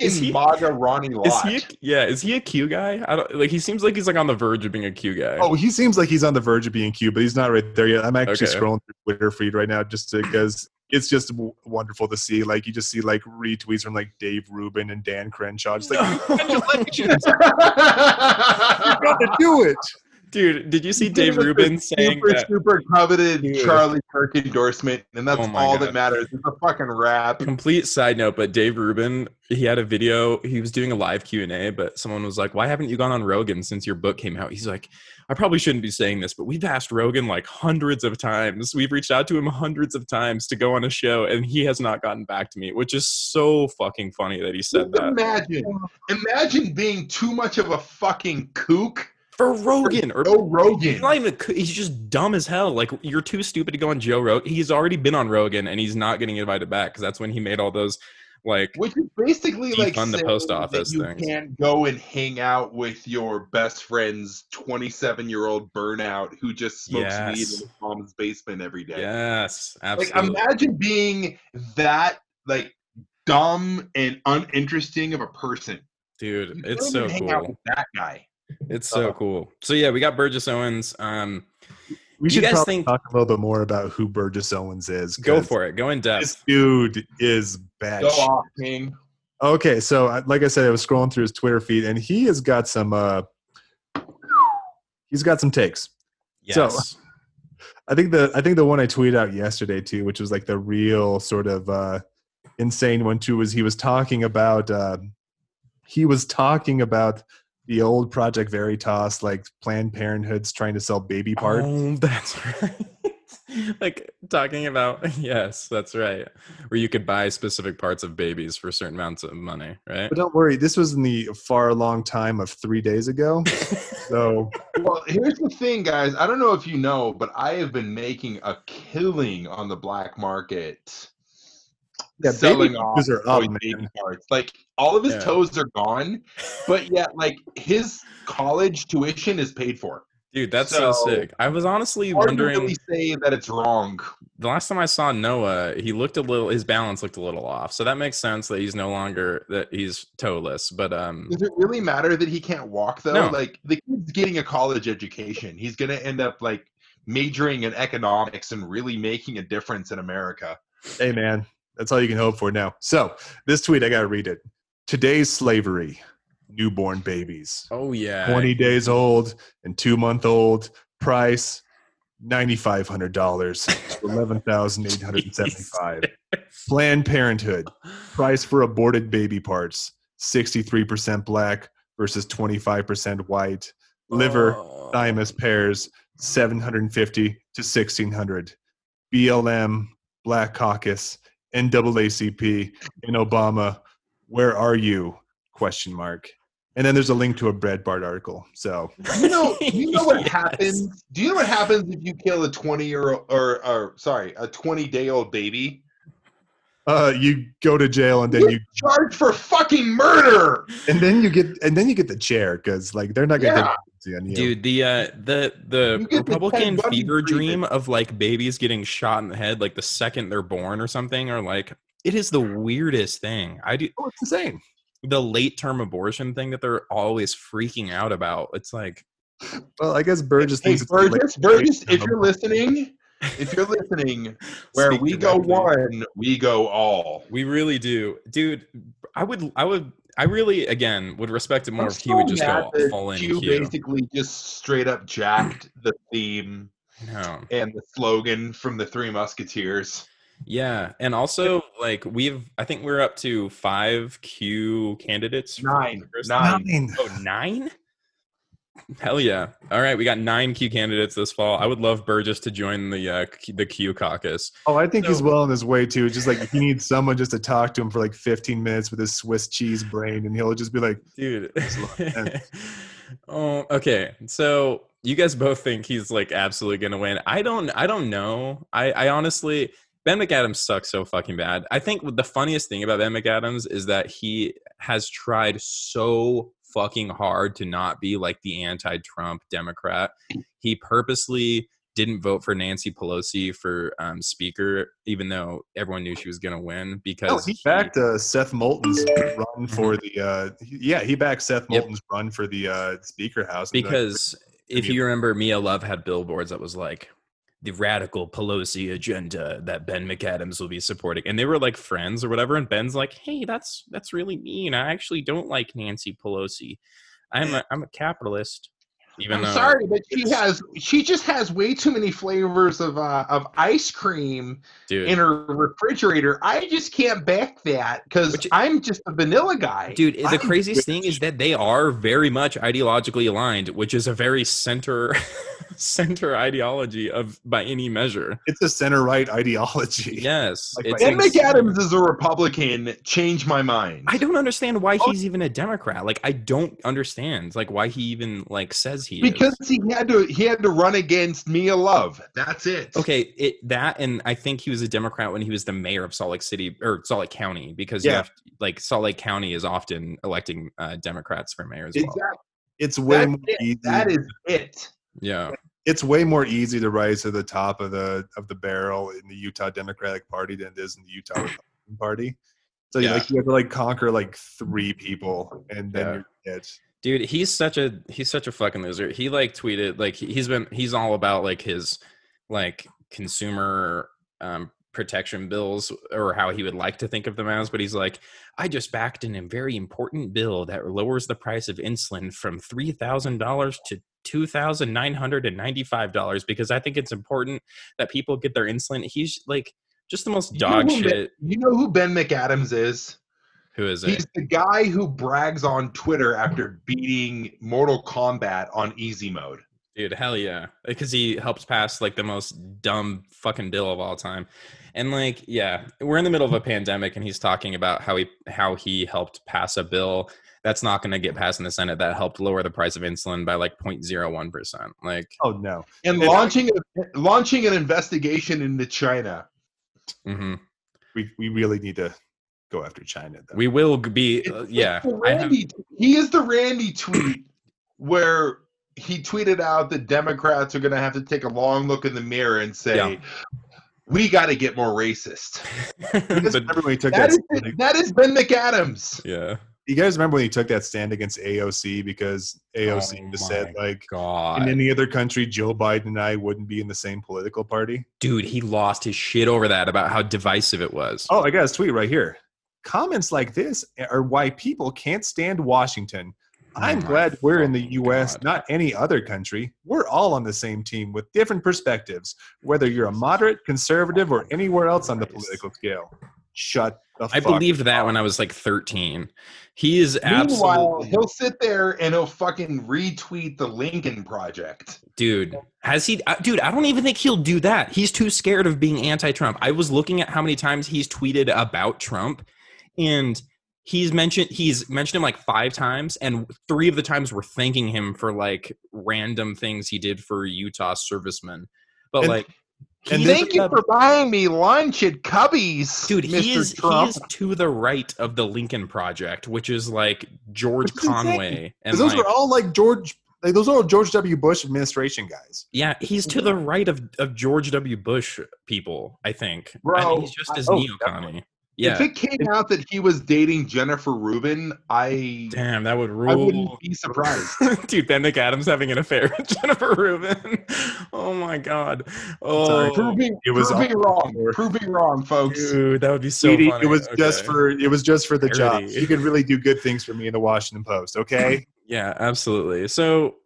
Speaker 1: Is he-
Speaker 2: MAGA Ronnie Lott.
Speaker 1: Is he? A, yeah, is he a Q guy? I don't like. He seems like he's like on the verge of being a Q guy.
Speaker 4: Oh, he seems like he's on the verge of being Q, but he's not right there yet. I'm actually
Speaker 1: Okay.
Speaker 4: scrolling through Twitter feed right now just because it's just w- wonderful to see. Like you just see like retweets from like Dave Rubin and Dan Crenshaw. Just like
Speaker 1: No.
Speaker 4: congratulations, you're gonna do it.
Speaker 1: Dude, did you see Dave
Speaker 2: Give
Speaker 1: Rubin saying
Speaker 2: super,
Speaker 1: that?
Speaker 2: super coveted
Speaker 1: Dude.
Speaker 2: Charlie Kirk endorsement, and that's
Speaker 1: Oh
Speaker 2: all
Speaker 1: God.
Speaker 2: that matters. It's a fucking rap.
Speaker 1: Complete side note, but Dave Rubin, he had a video. He was doing a live Q and A, but someone was like, "Why haven't you gone on Rogan since your book came out?" He's like, "I probably shouldn't be saying this, but we've asked Rogan like hundreds of times. We've reached out to him hundreds of times to go on a show, and he has not gotten back to me." Which is so fucking funny that he said
Speaker 2: Just
Speaker 1: that
Speaker 2: imagine, imagine being too much of a fucking kook.
Speaker 1: For Rogan or
Speaker 2: Joe Rogan.
Speaker 1: He's not even. He's just dumb as hell. Like you're too stupid to go on Joe Rogan. He's already been on Rogan, and he's not getting invited back because that's when he made all those like
Speaker 2: Which is basically like
Speaker 1: on the post office
Speaker 2: you
Speaker 1: things.
Speaker 2: can't go and hang out with your best friend's 27 year old burnout who just smokes weed in his mom's basement every day.
Speaker 1: yes, absolutely like
Speaker 2: imagine being that like dumb and uninteresting of a person.
Speaker 1: Dude,
Speaker 2: You
Speaker 1: it's so
Speaker 2: hang out
Speaker 1: cool.
Speaker 2: with that guy.
Speaker 1: It's so
Speaker 2: Uh,
Speaker 1: cool. So yeah, we got Burgess Owens. Um,
Speaker 4: We
Speaker 1: You
Speaker 4: should
Speaker 1: guys
Speaker 4: probably
Speaker 1: think-
Speaker 4: talk a little bit more about who Burgess Owens is.
Speaker 1: Go for it. Go in
Speaker 4: This
Speaker 1: depth.
Speaker 4: dude is bad.
Speaker 2: Go
Speaker 4: shit.
Speaker 2: off, King.
Speaker 4: Okay, so like I said, I was scrolling through his Twitter feed, and he has got some. uh He's got some takes. so-
Speaker 1: Yes.
Speaker 4: I think the I think the one I tweeted out yesterday too, which was like the real sort of uh, insane one too, was he was talking about uh, he was talking about the old Project Veritas, like Planned Parenthood's trying to sell baby parts.
Speaker 1: Oh, that's right. like talking about yes, that's right. Where you could buy specific parts of babies for certain amounts of money, right?
Speaker 4: But don't worry, this was in the far long time of three days ago. So
Speaker 2: Well, here's the thing, guys. I don't know if you know, but I have been making a killing on the black market.
Speaker 4: Yeah,
Speaker 2: selling off
Speaker 4: are up,
Speaker 2: baby. Like all of his
Speaker 1: Yeah.
Speaker 2: toes are gone, but yet like his college tuition is paid for.
Speaker 1: Dude, that's so,
Speaker 2: So-
Speaker 1: sick. I was honestly wondering
Speaker 2: really say that it's wrong.
Speaker 1: the last time I saw Noah, he looked a little his balance looked a little off. So that makes sense that he's no longer that he's toeless. But um
Speaker 2: Does it really matter that he can't walk though?
Speaker 1: No.
Speaker 2: Like the kid's getting a college education. He's gonna end up like majoring in economics and really making a difference in America.
Speaker 4: Hey man, that's all you can hope for now. So this tweet, I gotta read it. Today's slavery, newborn babies,
Speaker 1: oh yeah.
Speaker 4: 20 days old and two month old. Price $9,500 to 11875 Planned Parenthood, price for aborted baby parts 63% black versus 25% white. Liver,
Speaker 1: Oh.
Speaker 4: thymus pairs 750 to 1600 blm black caucus naacp and obama where are you question mark and then there's a link to a Breitbart article so
Speaker 2: You know, you know what
Speaker 1: Yes.
Speaker 2: happens? Do you know what happens if you kill a twenty year old or, or sorry, a twenty day old baby?
Speaker 4: uh, you go to jail and then
Speaker 2: You're
Speaker 4: you
Speaker 2: charged for fucking murder.
Speaker 4: and then you get and then you get the chair because like they're not gonna
Speaker 2: Yeah.
Speaker 4: Take on you
Speaker 1: Dude, the uh the the
Speaker 2: You get the
Speaker 1: Republican fever
Speaker 2: treatment.
Speaker 1: dream of like babies getting shot in the head like the second they're born or something, or like it is the weirdest thing. I do
Speaker 4: oh, it's insane
Speaker 1: the late term abortion thing that they're always freaking out about. It's like
Speaker 4: well i guess burgess
Speaker 2: Hey,
Speaker 4: thinks it's
Speaker 2: Burgess, Burgess, if you're listening, if you're listening, where
Speaker 1: speak
Speaker 2: we go one, we go all.
Speaker 1: We really do, dude. I would, I would, I really, again, would respect it more
Speaker 2: I'm
Speaker 1: if he would just go full in
Speaker 2: Q
Speaker 1: Q.
Speaker 2: basically just straight up jacked the theme
Speaker 1: No.
Speaker 2: and the slogan from the Three Musketeers.
Speaker 1: Yeah, and also like we've, I think we're up to five Q candidates. for
Speaker 2: Nine, nine.
Speaker 4: Nine.
Speaker 1: Oh, nine? Hell yeah! All right, we got nine Q candidates this fall. I would love Burgess to join the uh, the Q caucus.
Speaker 4: Oh, I think he's well on his way too. It's just like he needs someone just to talk to him for like 15 minutes with his Swiss cheese brain, and he'll just be like,
Speaker 1: dude.
Speaker 4: a lot of sense.
Speaker 1: oh, okay. So you guys both think he's like absolutely gonna win. I don't. I don't know. I, I honestly, Ben McAdams sucks so fucking bad. I think the funniest thing about Ben McAdams is that he has tried so fucking hard to not be like the anti-Trump Democrat. He purposely didn't vote for Nancy Pelosi for um, speaker, even though everyone knew she was going to win because
Speaker 4: "Oh, he backed uh, Seth Moulton's run for the uh, yeah, he backed Seth.
Speaker 1: Yep.
Speaker 4: Moulton's run for the uh, Speaker House
Speaker 1: because if you remember mia love had billboards that was like the radical pelosi agenda that ben mcadams will be supporting. And they were like friends or whatever and ben's like hey that's that's really mean. I actually don't like nancy pelosi. I'm a i'm a capitalist Even
Speaker 2: I'm
Speaker 1: though
Speaker 2: sorry, but she has she just has way too many flavors of uh, of ice cream
Speaker 1: dude,
Speaker 2: in her refrigerator. I just can't back that because I'm just a vanilla guy.
Speaker 1: Dude, the
Speaker 4: I'm
Speaker 1: craziest thing is that they are very much ideologically aligned, which is a very center center ideology of by any measure.
Speaker 4: It's a center right ideology.
Speaker 1: Yes,
Speaker 4: Like my-
Speaker 2: Ben. McAdams is a Republican. Change my mind.
Speaker 1: I don't understand why
Speaker 4: Oh.
Speaker 1: he's even a Democrat. Like, I don't understand like why he even like says he
Speaker 2: because
Speaker 1: is.
Speaker 2: he had to he had to run against Mia Love. That's it.
Speaker 1: Okay, it that and I think he was a Democrat when he was the mayor of Salt Lake City or Salt Lake County because you
Speaker 4: Yeah.
Speaker 1: have, like Salt Lake County is often electing uh, Democrats for mayor as well.
Speaker 2: Exactly.
Speaker 4: It's way
Speaker 2: That's
Speaker 4: more
Speaker 2: it.
Speaker 4: easy.
Speaker 2: That is it.
Speaker 1: Yeah,
Speaker 4: it's way more easy to rise to the top of the of the barrel in the Utah Democratic Party than it is in the Utah Republican Party. So
Speaker 1: Yeah.
Speaker 4: like you have to like conquer like three people and then
Speaker 1: Yeah.
Speaker 4: you're it.
Speaker 1: dude he's such a he's such a fucking loser he like tweeted like he- he's been he's all about like his like consumer um protection bills or how he would like to think of them as but he's like i just backed in a very important bill that lowers the price of insulin from $3000 to $2995 because i think it's important that people get their insulin he's like just the most
Speaker 2: You know
Speaker 1: dog
Speaker 2: Ben- You know who Ben McAdams is?
Speaker 1: who is it
Speaker 2: He's the guy who brags on Twitter after beating Mortal Kombat on easy mode.
Speaker 1: Dude, hell yeah. Because he helps pass like the most dumb fucking bill of all time. And like, yeah, we're in the middle of a pandemic and he's talking about how he how he helped pass a bill that's not going to get passed in the Senate that helped lower the price of insulin by like 0.01%. Like,
Speaker 4: Oh no.
Speaker 2: And
Speaker 4: And I-
Speaker 2: launching a, launching an investigation into China.
Speaker 1: mhm.
Speaker 4: We we really need to go after China though.
Speaker 1: we will be uh, yeah.
Speaker 2: the
Speaker 1: I have,
Speaker 2: he is the Randy tweet where he tweeted out that Democrats are going to have to take a long look in the mirror and say,
Speaker 1: Yeah.
Speaker 2: "We got to get more racist."
Speaker 4: you guys
Speaker 1: but,
Speaker 4: remember took
Speaker 2: That
Speaker 4: that,
Speaker 2: is
Speaker 4: stand,
Speaker 2: that is Ben McAdams.
Speaker 1: yeah.
Speaker 4: You guys remember when he took that stand against AOC because AOC
Speaker 1: Oh
Speaker 4: just said like
Speaker 1: God.
Speaker 4: in any other country Joe Biden and I wouldn't be in the same political party.
Speaker 1: Dude, he lost his shit over that about how divisive it was.
Speaker 4: Oh, I got his tweet right here. Comments like this are why people can't stand Washington. Oh I'm
Speaker 1: Oh
Speaker 4: glad we're in the US,
Speaker 1: God.
Speaker 4: not any other country. We're all on the same team with different perspectives, whether you're a moderate, conservative, or anywhere else on the political scale. Shut the fuck I
Speaker 1: believed that
Speaker 4: up.
Speaker 1: when I was like 13. He is
Speaker 2: Meanwhile,
Speaker 1: absolutely
Speaker 2: he'll sit there and he'll fucking retweet the Lincoln Project.
Speaker 1: dude. Has he uh, dude, I don't even think he'll do that. He's too scared of being anti-Trump. I was looking at how many times he's tweeted about Trump and he's mentioned he's mentioned him like 5 times and 3 of the times were thanking him for like random things he did for Utah servicemen. But
Speaker 4: And-
Speaker 1: like
Speaker 4: and
Speaker 2: Thank you for buying me lunch at Cubby's,
Speaker 1: Dude,
Speaker 2: Mr.
Speaker 1: he is
Speaker 2: Trump.
Speaker 1: he is to the right of the Lincoln Project, which is like George
Speaker 4: is insane,
Speaker 1: Conway, and
Speaker 4: those
Speaker 1: like,
Speaker 4: were all like George like those are all George W. Bush administration guys.
Speaker 1: yeah, he's to the right of, of George W. Bush people. I think, I
Speaker 2: Bro,
Speaker 1: think he's just as
Speaker 4: I- oh,
Speaker 1: neocon.
Speaker 2: If it came out that he was dating Jennifer Rubin, I
Speaker 1: damn, that would rule.
Speaker 2: I wouldn't be surprised.
Speaker 1: Dude, Ben McAdams having an affair with Jennifer Rubin. Oh my god. Oh,
Speaker 4: Sorry.
Speaker 2: proving
Speaker 4: It was
Speaker 2: proving
Speaker 4: all-
Speaker 2: wrong. Proving wrong, folks.
Speaker 1: dude, that would be so
Speaker 4: Sweetie,
Speaker 1: funny.
Speaker 4: it was just for it was just for the job.
Speaker 1: Parody.
Speaker 4: You could really do good things for me in the Washington Post, okay?
Speaker 1: yeah, absolutely. So,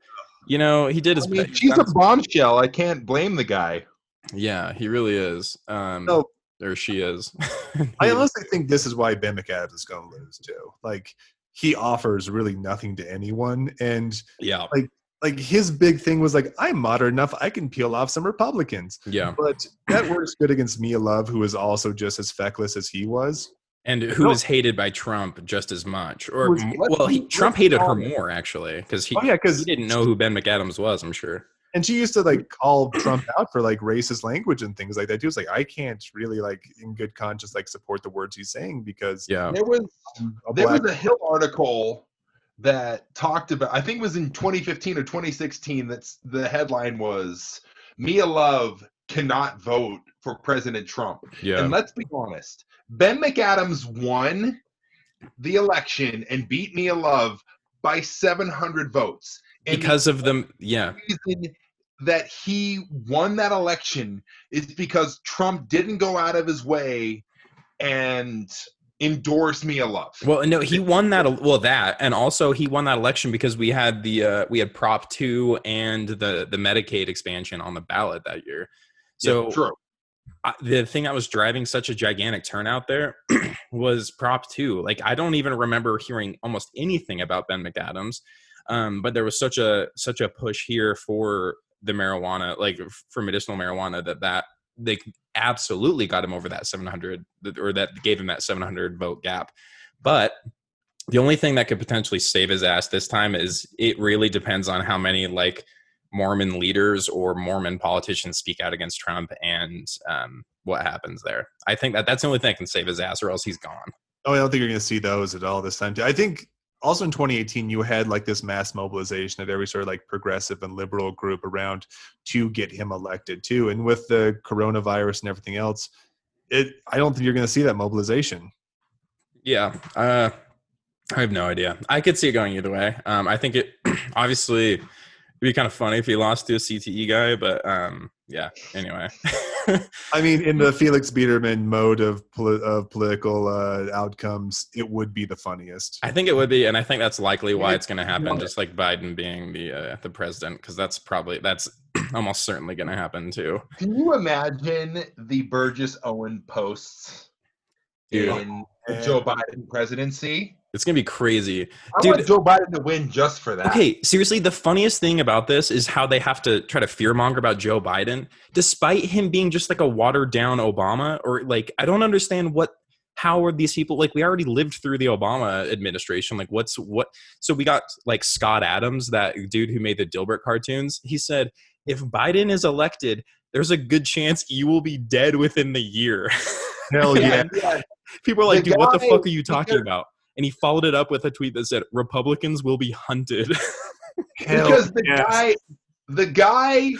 Speaker 1: you know, he did his
Speaker 2: I mean,
Speaker 1: best.
Speaker 2: she's a bombshell. I can't blame the guy.
Speaker 1: Yeah, he really is. Um,
Speaker 4: No.
Speaker 1: Or she is.
Speaker 4: I honestly think this is why Ben McAdams is going to lose too. Like he offers really nothing to anyone, and
Speaker 1: yeah,
Speaker 4: like like his big thing was like, I'm moderate enough, I can peel off some Republicans.
Speaker 1: yeah,
Speaker 4: But that works good against Mia Love, who is also just as feckless as he was.
Speaker 1: and who
Speaker 4: No.
Speaker 1: was hated by Trump just as much, or
Speaker 4: Was-
Speaker 1: well, he, Trump hated her more actually because he
Speaker 4: Oh yeah, because
Speaker 1: he didn't know who Ben McAdams was. I'm sure.
Speaker 4: And she used to like mm. call Trump out for like racist language and things like that. She was like, I can't really like in good conscience like support the words he's saying because
Speaker 1: Yeah,
Speaker 2: There was
Speaker 4: a
Speaker 2: there was a Hill article that talked about. I think it was in 2015 or 2016. That's the headline was Mia Love cannot vote for President Trump.
Speaker 1: yeah,
Speaker 2: And let's be honest, Ben McAdams won the election and beat Mia Love by 700 votes. And
Speaker 1: because of them. Yeah,
Speaker 2: reason that he won that election is because Trump didn't go out of his way and endorse Mia Love.
Speaker 1: Well, no, he won that. Well, that and also he won that election because we had the uh, we had Prop two and the the Medicaid expansion on the ballot that year. So
Speaker 2: True.
Speaker 1: I, the thing that was driving such a gigantic turnout there was Prop two. Like I don't even remember hearing almost anything about Ben McAdams, um, but there was such a such a push here for the marijuana, like for medicinal marijuana, that that they absolutely got him over that 700 or that gave him that 700 vote gap. But the only thing that could potentially save his ass this time is it really depends on how many like Mormon leaders or Mormon politicians speak out against Trump and um, what happens there. I think that that's the only thing that can save his ass, or else he's gone.
Speaker 4: Oh, I don't think you're going to see those at all this time. I think also in 2018 you had like this mass mobilization of every sort of like progressive and liberal group around to get him elected too. And with the coronavirus and everything else, it I don't think you're going to see that mobilization.
Speaker 1: Yeah, uh, I have no idea. I could see it going either way. Um, I think it obviously be kind of funny if he lost to a CTE guy, but um, yeah. Anyway,
Speaker 4: I mean, in the Felix Biederman mode of poli- of political uh, outcomes, it would be the funniest.
Speaker 1: I think it would be, and I think that's likely why it's going to happen. Just like Biden being the uh, the president, because that's probably that's almost certainly going to happen too.
Speaker 2: Can you imagine the Burgess Owen posts
Speaker 1: Dude.
Speaker 2: in the Joe Biden presidency?
Speaker 1: It's going to be crazy.
Speaker 2: I
Speaker 1: Dude.
Speaker 2: want Joe Biden to win just for that.
Speaker 1: Okay, seriously, the funniest thing about this is how they have to try to fearmonger about Joe Biden, despite him being just like a watered down Obama. Or like, I don't understand what. How are these people like? We already lived through the Obama administration. Like, what's what? So we got like Scott Adams, that dude who made the Dilbert cartoons. He said, if Biden is elected, there's a good chance you will be dead within the year.
Speaker 4: Hell yeah!
Speaker 2: yeah.
Speaker 1: People are like,
Speaker 2: The
Speaker 1: dude, what the fuck are you talking about? And he followed it up with a tweet that said, Republicans will be hunted.
Speaker 2: Because the
Speaker 4: yes.
Speaker 2: guy the guy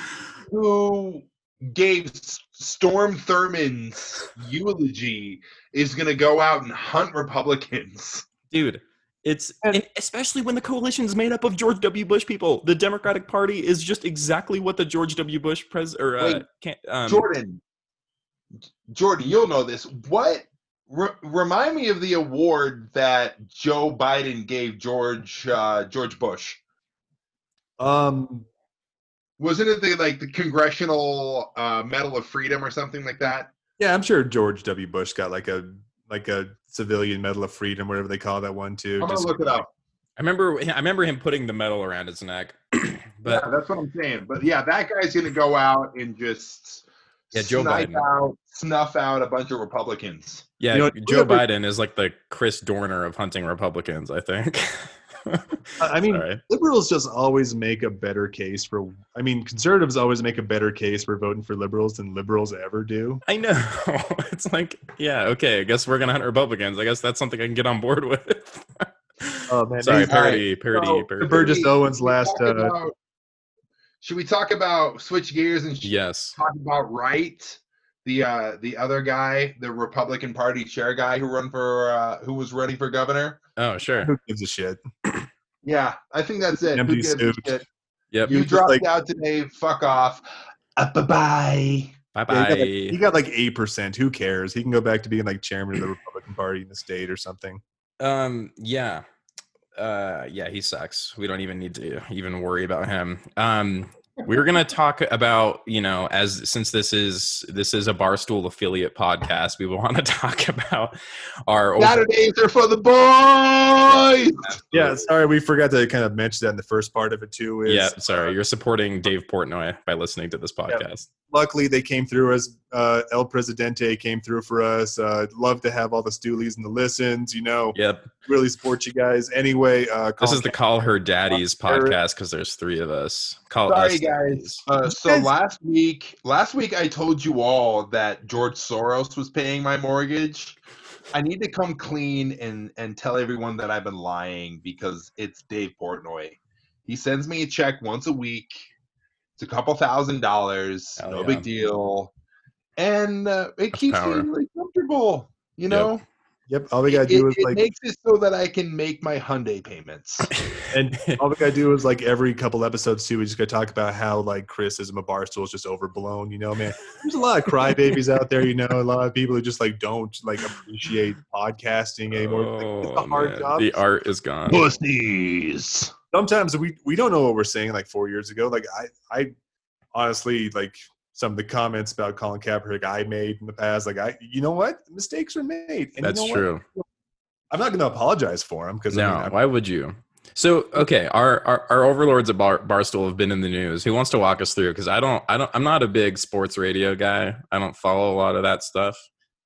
Speaker 2: who gave strom thurmond's eulogy is going to go out and hunt republicans.
Speaker 1: Dude it's
Speaker 4: And-
Speaker 1: and especially when the coalition is made up of george w. Bush people. The democratic party is just exactly what the george w. Bush pres or uh,
Speaker 2: Wait,
Speaker 1: can, um,
Speaker 2: jordan. Jordan you'll know this. What re- remind me of the award that joe biden gave george uh, george bush
Speaker 4: Um,
Speaker 2: wasn't it the like the congressional uh, medal of freedom or something like that
Speaker 4: yeah, I'm sure George W. Bush got like a like a civilian medal of freedom, whatever they call that one too.
Speaker 2: i'm gonna
Speaker 4: Just-
Speaker 2: look it up
Speaker 1: i remember i remember him putting the medal around his neck but
Speaker 2: yeah, that's what I'm saying. But yeah, that guy's gonna go out and just
Speaker 1: Yeah, Joe
Speaker 2: snipe
Speaker 1: Biden.
Speaker 2: out, snuff out a bunch of Republicans.
Speaker 1: Yeah
Speaker 4: You know,
Speaker 1: joe
Speaker 4: whoever-
Speaker 1: biden is like the chris dorner of hunting republicans i think
Speaker 4: I mean,
Speaker 1: Sorry.
Speaker 4: liberals just always make a better case for. I mean, conservatives always make a better case for voting for liberals than liberals ever do.
Speaker 1: I know. It's like, yeah, okay. I guess we're gonna hunt Republicans. I guess that's something I can get on board with.
Speaker 4: Oh man,
Speaker 1: Sorry,
Speaker 4: these-
Speaker 1: parody, parody,
Speaker 2: So,
Speaker 1: parody.
Speaker 4: Burgess
Speaker 2: we-
Speaker 4: Owens
Speaker 2: should we
Speaker 4: last,
Speaker 2: talk
Speaker 4: uh,
Speaker 2: about- should we talk about switch gears and sh-
Speaker 1: Yes.
Speaker 2: talk about Wright, the uh, the other guy, the Republican Party chair guy who run for uh, who was running for governor?
Speaker 1: Oh, sure.
Speaker 4: who gives a shit?
Speaker 2: Yeah, I think that's it.
Speaker 4: Empty
Speaker 2: Who gives a
Speaker 4: suit.
Speaker 2: shit?
Speaker 1: Yep.
Speaker 2: You dropped
Speaker 4: like-
Speaker 2: out today. Fuck off. Uh, bye bye.
Speaker 1: Bye
Speaker 4: Yeah, he, got like,
Speaker 1: bye.
Speaker 4: he got like eight percent. Who cares? He can go back to being like chairman of the Republican Party in the state or something.
Speaker 1: Um. Yeah. Uh. Yeah. He sucks. We don't even need to even worry about him. Um. We were gonna talk about you know as since this is this is a barstool affiliate podcast, we want to talk about our over-
Speaker 2: Saturdays are for the boys.
Speaker 4: Yeah, sorry, we forgot to kind of mention that in the first part of it too. Is,
Speaker 1: yeah. Sorry, you're supporting Dave Portnoy by listening to this podcast.
Speaker 4: luckily they came through as uh, El Presidente came through for us. Uh, love to have all the Stoolies and the listens. You know,
Speaker 1: Yep.
Speaker 4: Really support you guys. Anyway, uh,
Speaker 1: This
Speaker 4: Colin
Speaker 1: is the Call Her Daddies podcast because there's three of us. Call
Speaker 2: Sorry,
Speaker 1: us
Speaker 2: guys. Uh, so
Speaker 4: Guys-
Speaker 2: last week, last week I told you all that George Soros was paying my mortgage. I need to come clean and and tell everyone that I've been lying because it's Dave Portnoy. He sends me a check once a week. It's a couple thousand dollars,
Speaker 1: Hell
Speaker 2: no
Speaker 1: yeah.
Speaker 2: big deal, and uh, it keeps
Speaker 1: power.
Speaker 2: me really comfortable. You know,
Speaker 4: Yep. All we gotta
Speaker 2: It,
Speaker 4: do is
Speaker 2: it
Speaker 4: like,
Speaker 2: makes it so that I can make my Hyundai payments.
Speaker 4: and all we gotta do is like every couple episodes too. We just gotta talk about how like criticism of Barstool is just overblown. You know, man. There's a lot of crybabies out there. You know, a lot of people who just like don't like appreciate podcasting anymore. Like, it's a
Speaker 1: Oh,
Speaker 4: hard
Speaker 1: man.
Speaker 4: job.
Speaker 1: The art is gone.
Speaker 2: Pussies.
Speaker 4: sometimes we we don't know what we're saying like four years ago like i i honestly like some of the comments about colin kaepernick i made in the past like i you know what mistakes are made and
Speaker 1: That's
Speaker 4: you know what?
Speaker 1: true.
Speaker 4: i'm not going to apologize for them because
Speaker 1: No,
Speaker 4: I mean,
Speaker 1: why would you? So okay, our, our our overlords at Bar, Barstool have been in the news. Who wants to walk us through? Because I don't, I don't, I'm not a big sports radio guy. I don't follow a lot of that stuff.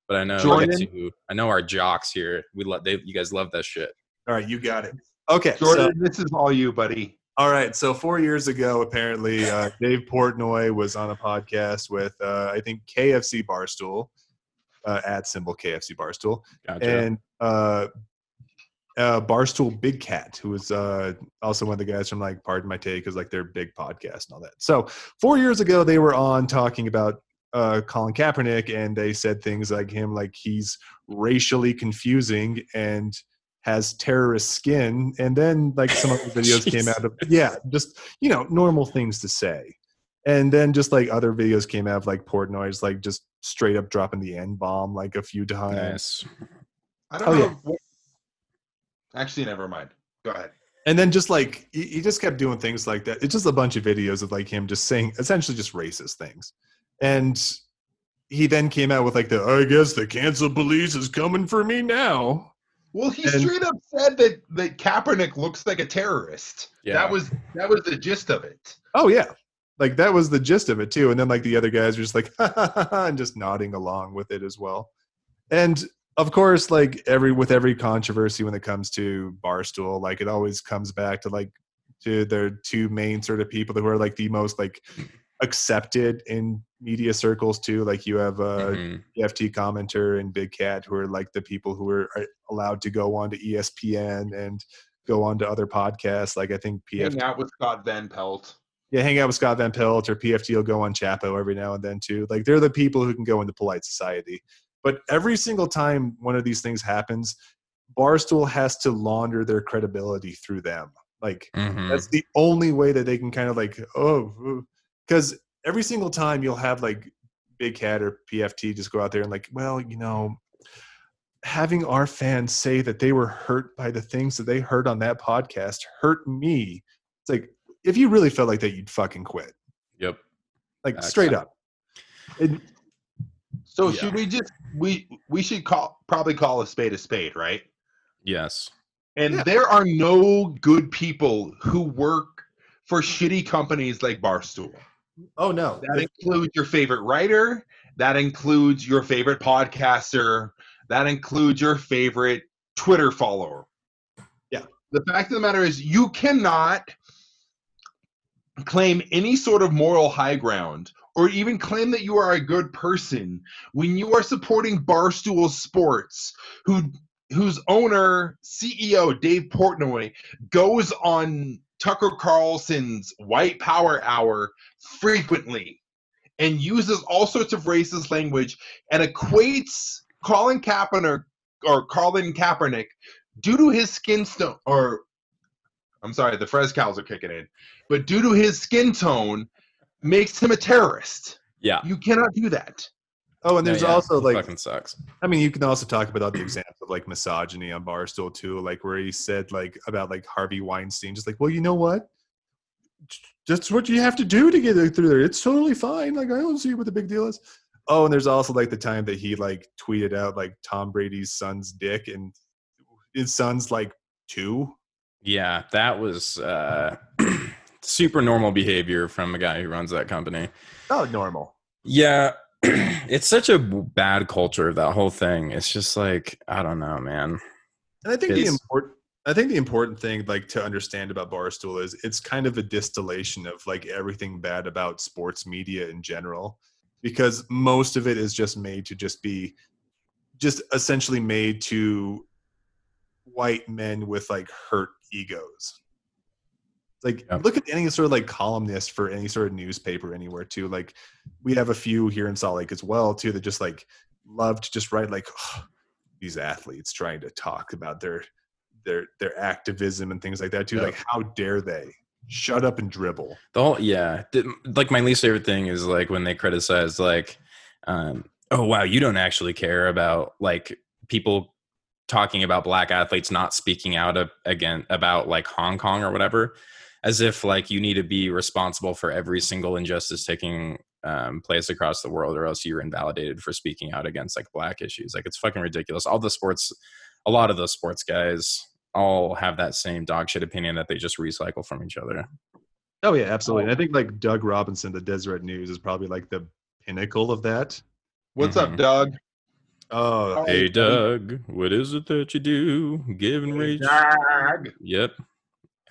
Speaker 1: But I know,
Speaker 2: Jordan?
Speaker 1: two- I know our jocks here. We love they, you guys love that shit.
Speaker 4: all right you got it okay
Speaker 2: Jordan,
Speaker 4: so,
Speaker 2: this is all you, buddy.
Speaker 4: All right so four years ago apparently uh, dave portnoy was on a podcast with uh, i think kfc barstool uh, at symbol kfc barstool
Speaker 1: Gotcha.
Speaker 4: and uh, uh, Barstool Big Cat, who was uh, also one of the guys from like Pardon My Take, is like their big podcast and all that. So four years ago, they were on talking about uh, Colin Kaepernick, and they said things like him, like he's racially confusing and has terrorist skin, and then like some of the videos came out of yeah, just you know normal things to say. And then just like other videos came out of like Portnoy's like just straight up dropping the N bomb like a few times.
Speaker 1: nice.
Speaker 2: I don't
Speaker 4: Oh,
Speaker 2: know.
Speaker 4: yeah.
Speaker 2: what- Actually, never mind. Go ahead.
Speaker 4: and then just like he, he just kept doing things like that it's just a bunch of videos of like him just saying essentially just racist things and he then came out with like the i guess the cancel police is coming for me now
Speaker 2: Well, he
Speaker 4: And-
Speaker 2: straight up said that that Kaepernick looks like a terrorist.
Speaker 1: Yeah.
Speaker 2: That was that was the gist of it.
Speaker 4: oh yeah like that was the gist of it too and then like the other guys were just like ha, ha, ha, and just nodding along with it as well and of course like every with every controversy when it comes to barstool like it always comes back to like to their two main sort of people who are like the most like accepted in media circles too like you have uh
Speaker 1: Mhm.
Speaker 4: PFT Commenter and Big Cat, who are like the people who are, are allowed to go on to ESPN and go on to other podcasts. Like I think PFT,
Speaker 2: Hang out with Scott Van Pelt.
Speaker 4: yeah, hang out with Scott Van Pelt or PFT will go on Chapo every now and then too. Like they're the people who can go into polite society. But every single time one of these things happens, Barstool has to launder their credibility through them. Like
Speaker 1: Mhm.
Speaker 4: that's the only way that they can kind of like oh because every single time you'll have like big cat or pft just go out there and like well you know having our fans say that they were hurt by the things that they heard on that podcast hurt me it's like if you really felt like that you'd fucking quit
Speaker 1: Yep.
Speaker 4: like
Speaker 1: Facts.
Speaker 4: straight up It-
Speaker 2: So
Speaker 1: Yeah.
Speaker 2: should we just we we should call probably call a spade a spade, right?
Speaker 1: Yes.
Speaker 2: And
Speaker 4: Yeah.
Speaker 2: there are no good people who work for shitty companies like Barstool.
Speaker 4: Oh no
Speaker 2: That includes your favorite writer. That includes your favorite podcaster. That includes your favorite Twitter follower.
Speaker 4: Yeah.
Speaker 2: The fact of the matter is, you cannot claim any sort of moral high ground or even claim that you are a good person when you are supporting Barstool Sports, who whose owner, CEO Dave Portnoy goes on Tucker Carlson's White Power Hour frequently and uses all sorts of racist language and equates Colin Kaepernick or Colin Kaepernick due to his skin tone or I'm sorry, the Frescals are kicking in, but due to his skin tone makes him a terrorist.
Speaker 1: Yeah.
Speaker 2: You cannot do that.
Speaker 4: Oh and there's
Speaker 1: Yeah, yeah.
Speaker 4: also
Speaker 1: It
Speaker 4: like
Speaker 1: fucking sucks.
Speaker 4: I mean, you can also talk about all the examples of like misogyny on Barstool too, like where he said like about like Harvey Weinstein, just like, well, you know what? That's what you have to do to get through there. It's totally fine. Like, I don't see what the big deal is. Oh, and there's also like the time that he like tweeted out like Tom Brady's son's dick, and his son's like two.
Speaker 1: Yeah, that was uh, super normal behavior from a guy who runs that company.
Speaker 4: Oh, normal.
Speaker 1: Yeah, it's such a bad culture. That whole thing. It's just like I don't know, man.
Speaker 4: And I think the important I think the important thing like to understand about Barstool is it's kind of a distillation of like everything bad about sports media in general because most of it is just made to just be just essentially made to white men with like hurt egos. Like
Speaker 1: Yeah.
Speaker 4: look at any sort of like columnist for any sort of newspaper anywhere too. Like we have a few here in Salt Lake as well too that just like love to just write like these athletes trying to talk about their their their activism and things like that too.
Speaker 1: Yeah.
Speaker 4: Like, how dare they? Shut up and dribble.
Speaker 1: The whole yeah, like my least favorite thing is like when they criticize like, um, oh wow, you don't actually care about like people talking about black athletes not speaking out of, again about like Hong Kong or whatever, as if like you need to be responsible for every single injustice taking um, place across the world, or else you're invalidated for speaking out against like black issues. Like it's fucking ridiculous. All the sports, a lot of those sports guys all have that same dog shit opinion that they just recycle from each other.
Speaker 4: Oh yeah, absolutely. And I think like Doug Robinson, the Deseret News, is probably like the pinnacle of that.
Speaker 2: What's
Speaker 1: Mhm.
Speaker 2: up, Doug?
Speaker 4: Oh,
Speaker 1: Hey Doug, what is it that you do? Give and reach.
Speaker 2: Doug.
Speaker 1: Yep.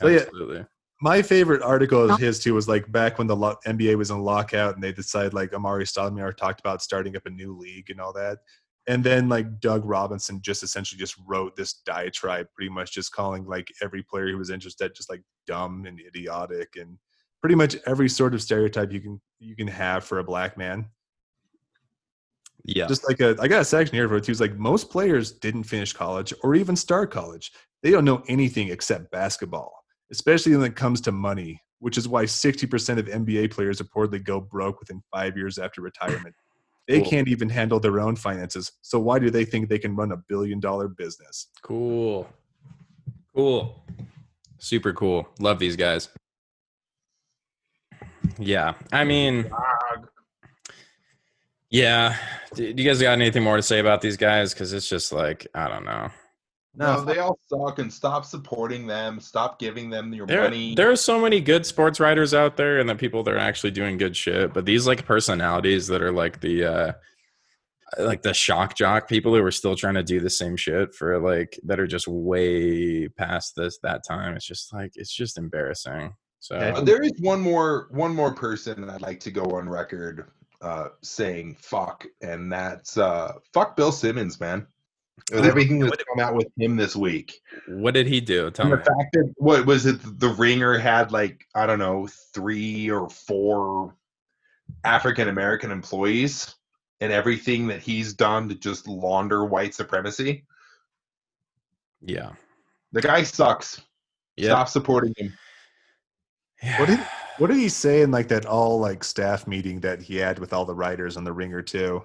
Speaker 4: So, yeah.
Speaker 1: Absolutely.
Speaker 4: my favorite article of his too was like back when the lo- NBA was in lockout and they decided like Amar'e Stoudemire talked about starting up a new league and all that. And then like Doug Robinson just essentially just wrote this diatribe, pretty much just calling like every player who was interested just like dumb and idiotic and pretty much every sort of stereotype you can you can have for a black man.
Speaker 1: Yeah.
Speaker 4: Just like a I got a section here for it too. It's like most players didn't finish college or even start college. They don't know anything except basketball, especially when it comes to money, which is why 60% of NBA players reportedly go broke within five years after retirement. They
Speaker 1: Cool.
Speaker 4: can't even handle their own finances. So why do they think they can run a billion dollar business?
Speaker 1: cool. Cool. Super cool. Love these guys. Yeah. I mean, yeah. Do do you guys got anything more to say about these guys? Because it's just like, I don't know.
Speaker 2: No, they all suck and stop supporting them. Stop giving them your
Speaker 1: There,
Speaker 2: money.
Speaker 1: there are so many good sports writers out there and the people that are actually doing good shit. But these like personalities that are like the uh like the shock jock people who are still trying to do the same shit for like that are just way past this that time. It's just like it's just embarrassing. So
Speaker 2: Uh, there is one more one more person I'd like to go on record uh, saying fuck, and that's uh, fuck Bill Simmons, man. With
Speaker 1: Ooh.
Speaker 2: everything that's come out with him this week.
Speaker 1: what did he do? Tell
Speaker 2: And the
Speaker 1: me.
Speaker 2: fact that what was it? The Ringer had like I don't know three or four African American employees, and everything that he's done to just launder white supremacy.
Speaker 1: Yeah.
Speaker 2: The guy sucks.
Speaker 1: Yeah.
Speaker 2: Stop supporting him.
Speaker 4: What did what did he say in like that all like staff meeting that he had with all the writers on the ringer too?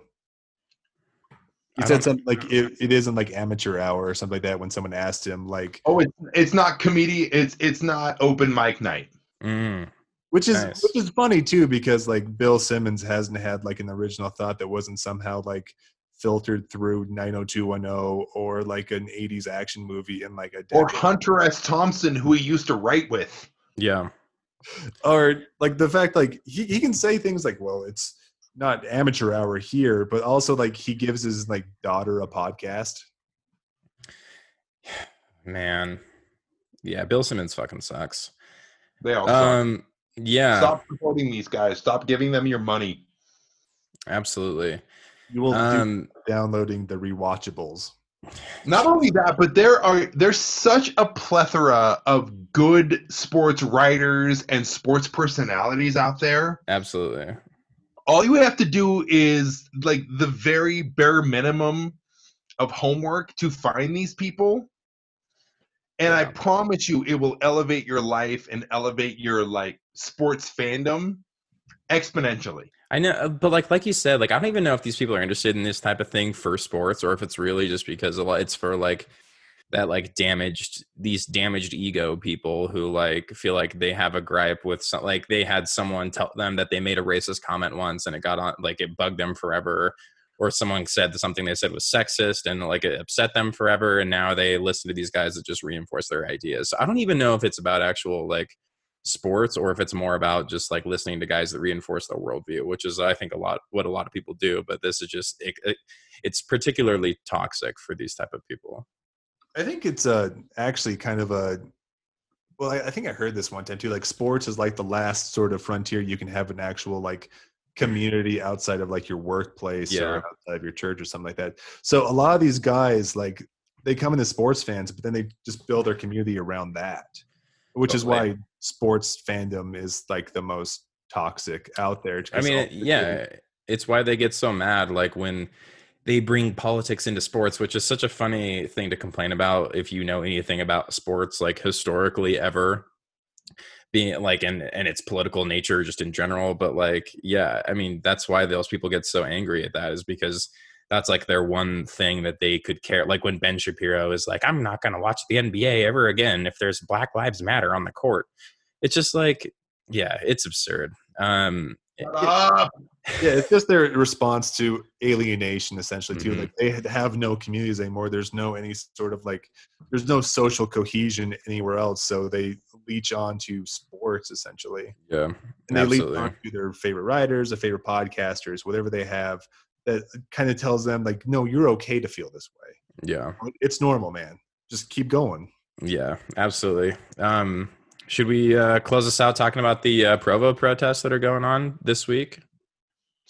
Speaker 4: He
Speaker 1: I
Speaker 4: said
Speaker 1: don't-
Speaker 4: something like it, it isn't like amateur hour or something like that when someone asked him like
Speaker 2: Oh, it's it's not comedy. It's it's not open mic night.
Speaker 1: Mm,
Speaker 4: which is
Speaker 1: Nice.
Speaker 4: which is funny too because like Bill Simmons hasn't had like an original thought that wasn't somehow like filtered through 90210 or like an 80s action movie in like a
Speaker 2: Or. Hunter S. Thompson, who he used to write with.
Speaker 1: yeah.
Speaker 4: or like the fact like he, he can say things like well it's not amateur hour here but also like he gives his like daughter a podcast
Speaker 1: Man. Yeah, Bill Simmons fucking sucks.
Speaker 2: They all suck.
Speaker 1: Um yeah,
Speaker 2: Stop supporting these guys. Stop giving them your money.
Speaker 1: absolutely.
Speaker 4: you will do
Speaker 1: Um
Speaker 4: downloading the rewatchables
Speaker 2: Not only that, but there are there's such a plethora of good sports writers and sports personalities out there.
Speaker 1: absolutely.
Speaker 2: All you have to do is like the very bare minimum of homework to find these people. And I promise you it will elevate your life and elevate your like sports fandom exponentially.
Speaker 1: I know, uh, but like like you said, like I don't even know if these people are interested in this type of thing for sports, or if it's really just because a lot, it's for like that like damaged these damaged ego people who like feel like they have a gripe with some like they had someone tell them that they made a racist comment once and it got on like it bugged them forever. Or someone said something they said was sexist and like it upset them forever and now they listen to these guys that just reinforce their ideas. So i don't even know if it's about actual like sports or if it's more about just like listening to guys that reinforce their worldview which is i think a lot what a lot of people do but this is just it, it, it's particularly toxic for these type of people
Speaker 4: i think it's uh actually kind of a well I, I think i heard this one time too like sports is like the last sort of frontier you can have an actual like community outside of like your workplace
Speaker 1: Yeah.
Speaker 4: or outside of your church or something like that so a lot of these guys like they come into sports fans but then they just build their community around that which is why sports fandom is like the most toxic out there
Speaker 1: I mean, yeah, it's why they get so mad. Like when they bring politics into sports, which is such a funny thing to complain about if you know anything about sports, like historically ever being like and and its political nature just in general. But like, yeah, I mean, that's why those people get so angry at that is because that's like their one thing that they could care. Like when Ben Shapiro is like, I'm not going to watch the NBA ever again if there's Black Lives Matter on the court. It's just like, yeah, it's absurd. Um,
Speaker 4: yeah, it's just their response to alienation, essentially. Too,
Speaker 1: Mhm.
Speaker 4: like they have no communities anymore. There's no any sort of like, there's no social cohesion anywhere else. So they leech on to sports essentially,
Speaker 1: yeah,
Speaker 4: and they leech on to their favorite writers, their favorite podcasters, whatever they have. That kind of tells them like, no, you're okay to feel this way.
Speaker 1: yeah,
Speaker 4: It's normal, man. Just keep going.
Speaker 1: yeah, absolutely. Um, should we uh, close this out talking about the uh, Provo protests that are going on this week?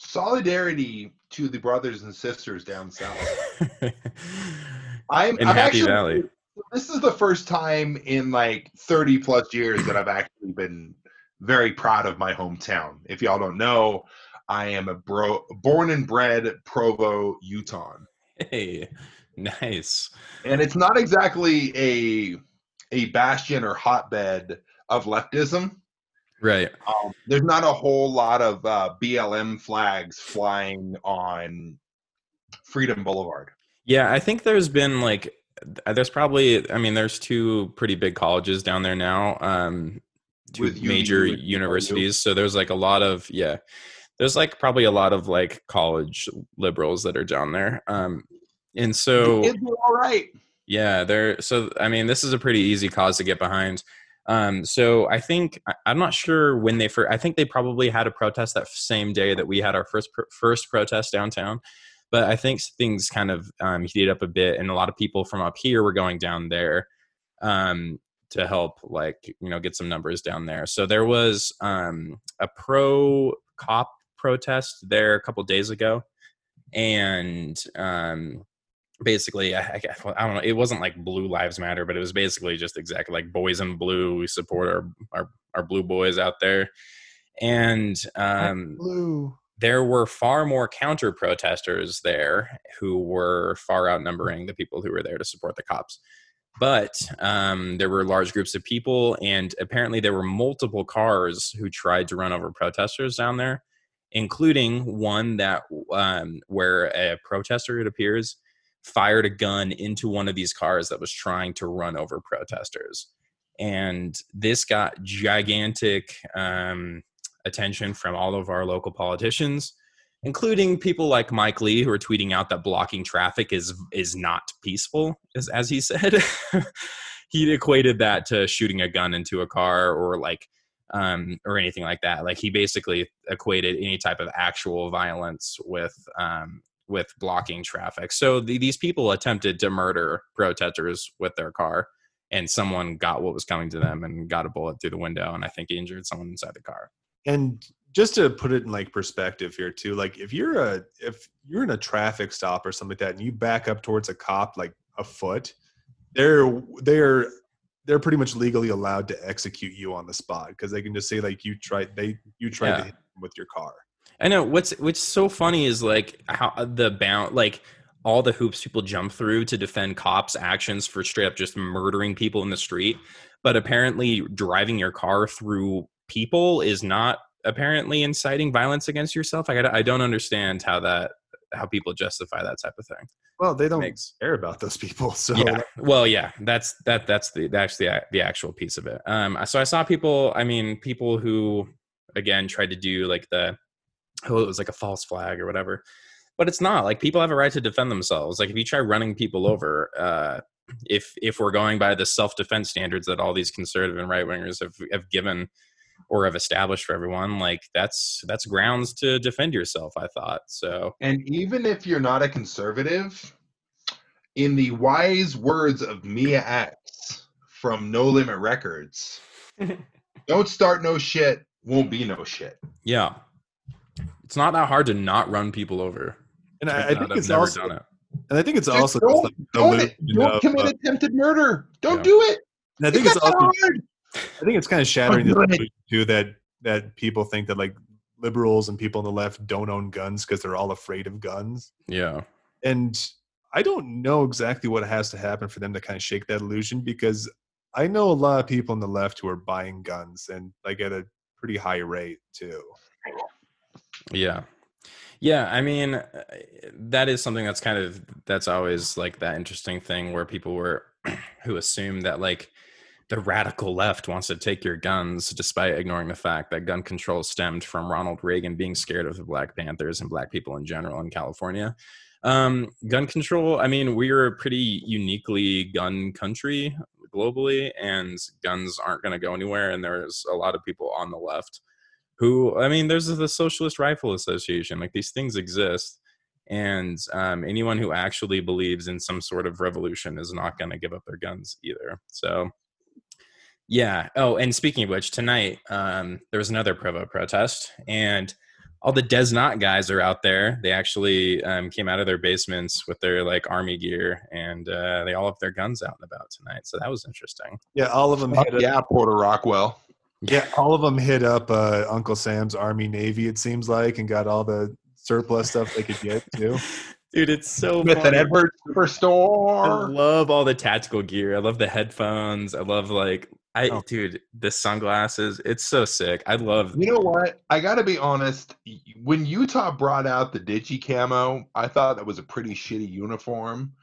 Speaker 2: solidarity to the brothers and sisters down south. I'm,
Speaker 1: in
Speaker 2: I'm
Speaker 1: Happy
Speaker 2: actually,
Speaker 1: Valley.
Speaker 2: This is the first time in like 30 plus years that I've actually been very proud of my hometown. If y'all don't know, I am a bro, born and bred Provo, Utah.
Speaker 1: Hey, nice.
Speaker 2: and it's not exactly a a bastion or hotbed of leftism.
Speaker 1: Right.
Speaker 2: Um, there's not a whole lot of uh, BLM flags flying on Freedom Boulevard.
Speaker 1: Yeah, I think there's been like there's probably I mean there's two pretty big colleges down there now. Um two
Speaker 2: With
Speaker 1: major universities. So there's like a lot of yeah. There's like probably a lot of like college liberals that are down there. Um and so
Speaker 2: the kids are all right.
Speaker 1: yeah, they're so I mean this is a pretty easy cause to get behind. Um, so I think I'm not sure when they first. I think they probably had a protest that same day that we had our first first protest downtown. But I think things kind of um, heated up a bit, and a lot of people from up here were going down there um, to help, like you know, get some numbers down there. So there was um, a pro cop protest there a couple days ago, and um, basically I, I, I don't know it wasn't like blue lives matter but it was basically just exactly like boys in blue we support our our, our blue boys out there and um
Speaker 4: Blue.
Speaker 1: there were far more counter protesters there who were far outnumbering the people who were there to support the cops but um, there were large groups of people and apparently there were multiple cars who tried to run over protesters down there including one that um, where a protester it appears fired a gun into one of these cars that was trying to run over protesters. And this got gigantic um, attention from all of our local politicians including people like Mike Lee who are tweeting out that blocking traffic is is not peaceful as, as he said. He equated that to shooting a gun into a car or like um, or anything like that. Like he basically equated any type of actual violence with um, with blocking traffic. So the, these people attempted to murder protesters with their car and someone got what was coming to them and got a bullet through the window and i think he injured someone inside the car.
Speaker 4: And just to put it in like perspective here too like if you're a if you're in a traffic stop or something like that and you back up towards a cop like a foot they're they're they're pretty much legally allowed to execute you on the spot because they can just say like you tried they you tried
Speaker 1: Yeah.
Speaker 4: to hit them with your car
Speaker 1: I know what's what's so funny is like how the bound like all the hoops people jump through to defend cops' actions for straight up just murdering people in the street, but apparently driving your car through people is not apparently inciting violence against yourself. I, I don't understand how that how people justify that type of thing.
Speaker 4: well they don't
Speaker 1: Makes-
Speaker 4: care about those people so
Speaker 1: yeah well yeah that's that that's the that's the the actual piece of it um so i saw people i mean people who again tried to do like the oh it was like a false flag or whatever. But it's not like people have a right to defend themselves. Like if you try running people over uh if if we're going by the self-defense standards that all these conservative and right wingers have have given or have established for everyone like that's that's grounds to defend yourself i thought so.
Speaker 2: And even if you're not a conservative, in the wise words of Mia X from No Limit Records, don't start no shit, won't be no shit.
Speaker 1: yeah it's not that hard to not run people over
Speaker 4: and I, I think
Speaker 1: I've
Speaker 4: it's
Speaker 1: never
Speaker 4: also
Speaker 1: done it.
Speaker 4: and i think it's
Speaker 2: Just
Speaker 4: also
Speaker 2: don't,
Speaker 4: like the
Speaker 2: don't,
Speaker 4: illusion
Speaker 2: don't
Speaker 4: of,
Speaker 2: commit
Speaker 4: uh,
Speaker 2: attempted murder. Don't
Speaker 1: Yeah.
Speaker 2: do it.
Speaker 4: and i think
Speaker 2: It's
Speaker 4: it's also
Speaker 2: hard.
Speaker 4: I think it's kind of shattering the
Speaker 2: do
Speaker 4: illusion, too that that people think that like liberals and people on the left don't own guns because they're all afraid of guns.
Speaker 1: Yeah.
Speaker 4: and I don't know exactly what has to happen for them to kind of shake that illusion because I know a lot of people on the left who are buying guns and like at a pretty high rate too.
Speaker 1: Yeah. Yeah, I mean uh, that is something that's kind of that's always like that interesting thing where people were who assume that like the radical left wants to take your guns despite ignoring the fact that gun control stemmed from Ronald Reagan being scared of the Black Panthers and black people in general in California. Um, gun control, I mean, we're a pretty uniquely gun country globally, and guns aren't going to go anywhere. And there's a lot of people on the left who, I mean, there's the Socialist Rifle Association, like these things exist. And um, anyone who actually believes in some sort of revolution is not going to give up their guns either. So, yeah. Oh, and speaking of which, tonight um, there was another Provo protest, and all the DezNat guys are out there. They actually um, came out of their basements with their like army gear, and uh, they all have their guns out and about tonight. So that was interesting.
Speaker 4: Yeah, all of them.
Speaker 2: Oh,
Speaker 4: hit up,
Speaker 2: yeah, Porter Rockwell.
Speaker 4: Yeah, all of them hit up uh, Uncle Sam's Army Navy. It seems like, and got all the surplus stuff they could get too.
Speaker 1: Dude, it's so
Speaker 2: Smith and
Speaker 1: funny.
Speaker 2: Edward
Speaker 1: I love all the tactical gear. I love the headphones. I love like I
Speaker 4: Oh.
Speaker 1: dude, the sunglasses. It's so sick. I love
Speaker 2: You know what? I got to be honest. When Utah brought out the Digi camo, I thought that was a pretty shitty uniform.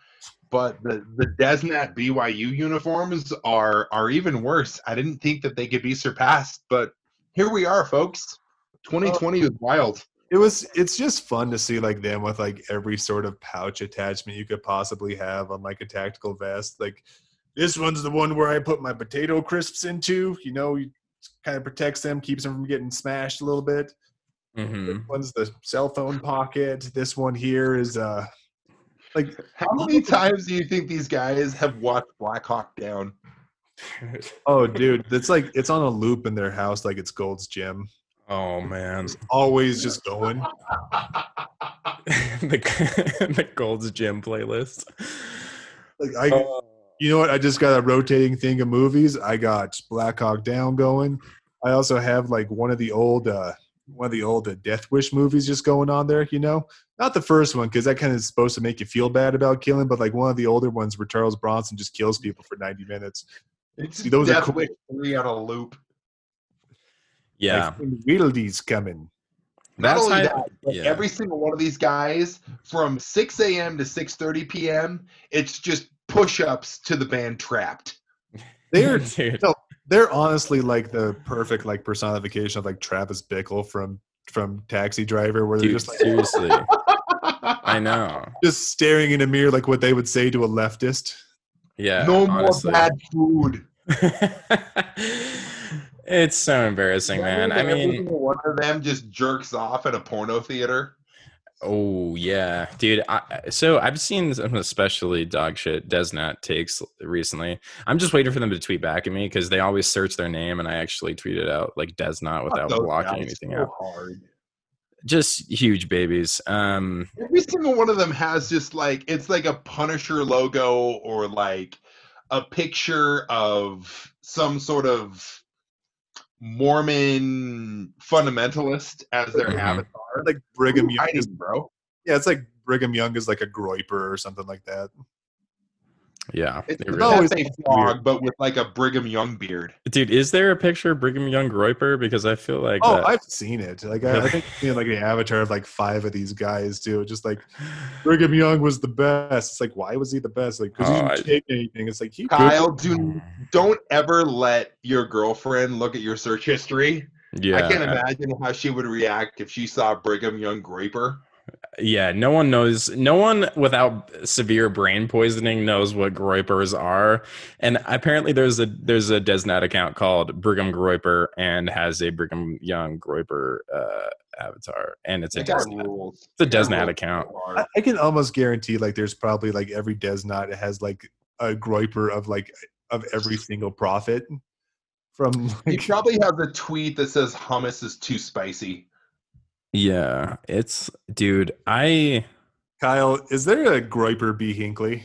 Speaker 2: But the the DezNat BYU uniforms are are even worse. I didn't think that they could be surpassed, but here we are, folks. 2020 is wild.
Speaker 4: It was. It's just fun to see like them with like every sort of pouch attachment you could possibly have on like a tactical vest. Like this one's the one where I put my potato crisps into. You know, it kind of protects them, keeps them from getting smashed a little bit.
Speaker 1: Mhm.
Speaker 4: This one's the cell phone pocket. This one here is uh like
Speaker 2: How many times do you think these guys have watched Black Hawk Down?
Speaker 4: oh dude, it's like it's on a loop in their house like it's Gold's Gym.
Speaker 1: oh man.
Speaker 4: Always just going.
Speaker 1: the the Gold's Gym playlist.
Speaker 4: Like I You know what? I just got a rotating thing of movies. I got Black Hawk Down going. I also have like one of the old, uh, one of the old uh, Death Wish movies just going on there. You know, not the first one because that kind of is supposed to make you feel bad about killing, but like one of the older ones where Charles Bronson just kills people for ninety minutes.
Speaker 2: It's
Speaker 4: See, those are
Speaker 2: Death
Speaker 4: cool.
Speaker 2: Wish 3 on a loop.
Speaker 1: yeah.
Speaker 4: like, Wheedledee's coming.
Speaker 2: Not
Speaker 1: That's
Speaker 2: only
Speaker 1: how-
Speaker 2: that, but
Speaker 1: yeah.
Speaker 2: every single one of these guys from 6 a.m. to 6:30 p.m. It's just push-ups to the band Trapt.
Speaker 4: They're
Speaker 1: Dude.
Speaker 4: They're honestly like the perfect like personification of like Travis Bickle from from Taxi Driver, where they're
Speaker 1: Dude,
Speaker 4: just like
Speaker 1: seriously. I know.
Speaker 4: just staring in a mirror like what they would say to a leftist.
Speaker 1: Yeah.
Speaker 2: no
Speaker 1: honestly.
Speaker 2: more bad food.
Speaker 1: it's so embarrassing, man. I mean,
Speaker 2: one of them just jerks off at a porno theater.
Speaker 1: Oh yeah, dude. I, so I've seen some especially dog shit DezNat takes recently. I'm just waiting for them to tweet back at me because they always search their name, and I actually tweeted out like DezNat without blocking anything
Speaker 2: so
Speaker 1: out.
Speaker 2: hard.
Speaker 1: Just huge babies. Um,
Speaker 2: Every single one of them has just like it's like a Punisher logo or like a picture of some sort of Mormon fundamentalist as their
Speaker 1: Mhm.
Speaker 2: avatar.
Speaker 4: Like Brigham
Speaker 2: Who
Speaker 4: Young is
Speaker 2: bro.
Speaker 4: Yeah, it's like Brigham Young is like a groyper or something like that.
Speaker 1: Yeah,
Speaker 2: It's
Speaker 1: it
Speaker 2: the
Speaker 1: really-
Speaker 4: always
Speaker 2: Pepe Frog, but with like a Brigham Young beard.
Speaker 1: dude. Is there a picture of Brigham Young Groyper? Because I feel like
Speaker 4: Oh,
Speaker 1: that-
Speaker 4: I've seen it. Like I, I think I've seen like the avatar of like five of these guys too. Just like Brigham Young was the best. It's like why was he the best? Like because
Speaker 1: Oh,
Speaker 4: he didn't take anything. It's like he
Speaker 2: Kyle, do don't ever let your girlfriend look at your search history.
Speaker 1: yeah,
Speaker 2: I can't imagine how she would react if she saw Brigham Young Groyper.
Speaker 1: Yeah, no one knows. No one without severe brain poisoning knows what groypers are. And apparently, there's a there's a DezNat account called Brigham Groyper and has a Brigham Young Groyper uh, avatar, and it's a
Speaker 2: They got DezNat.
Speaker 1: It's a
Speaker 2: They got DezNat
Speaker 1: account.
Speaker 4: I, I can almost guarantee like there's probably like every DezNat has like a groyper of like of every single prophet from
Speaker 2: He probably has a tweet that says hummus is too spicy.
Speaker 1: Yeah, it's dude. I
Speaker 4: Kyle. Is there a groyper B Hinckley?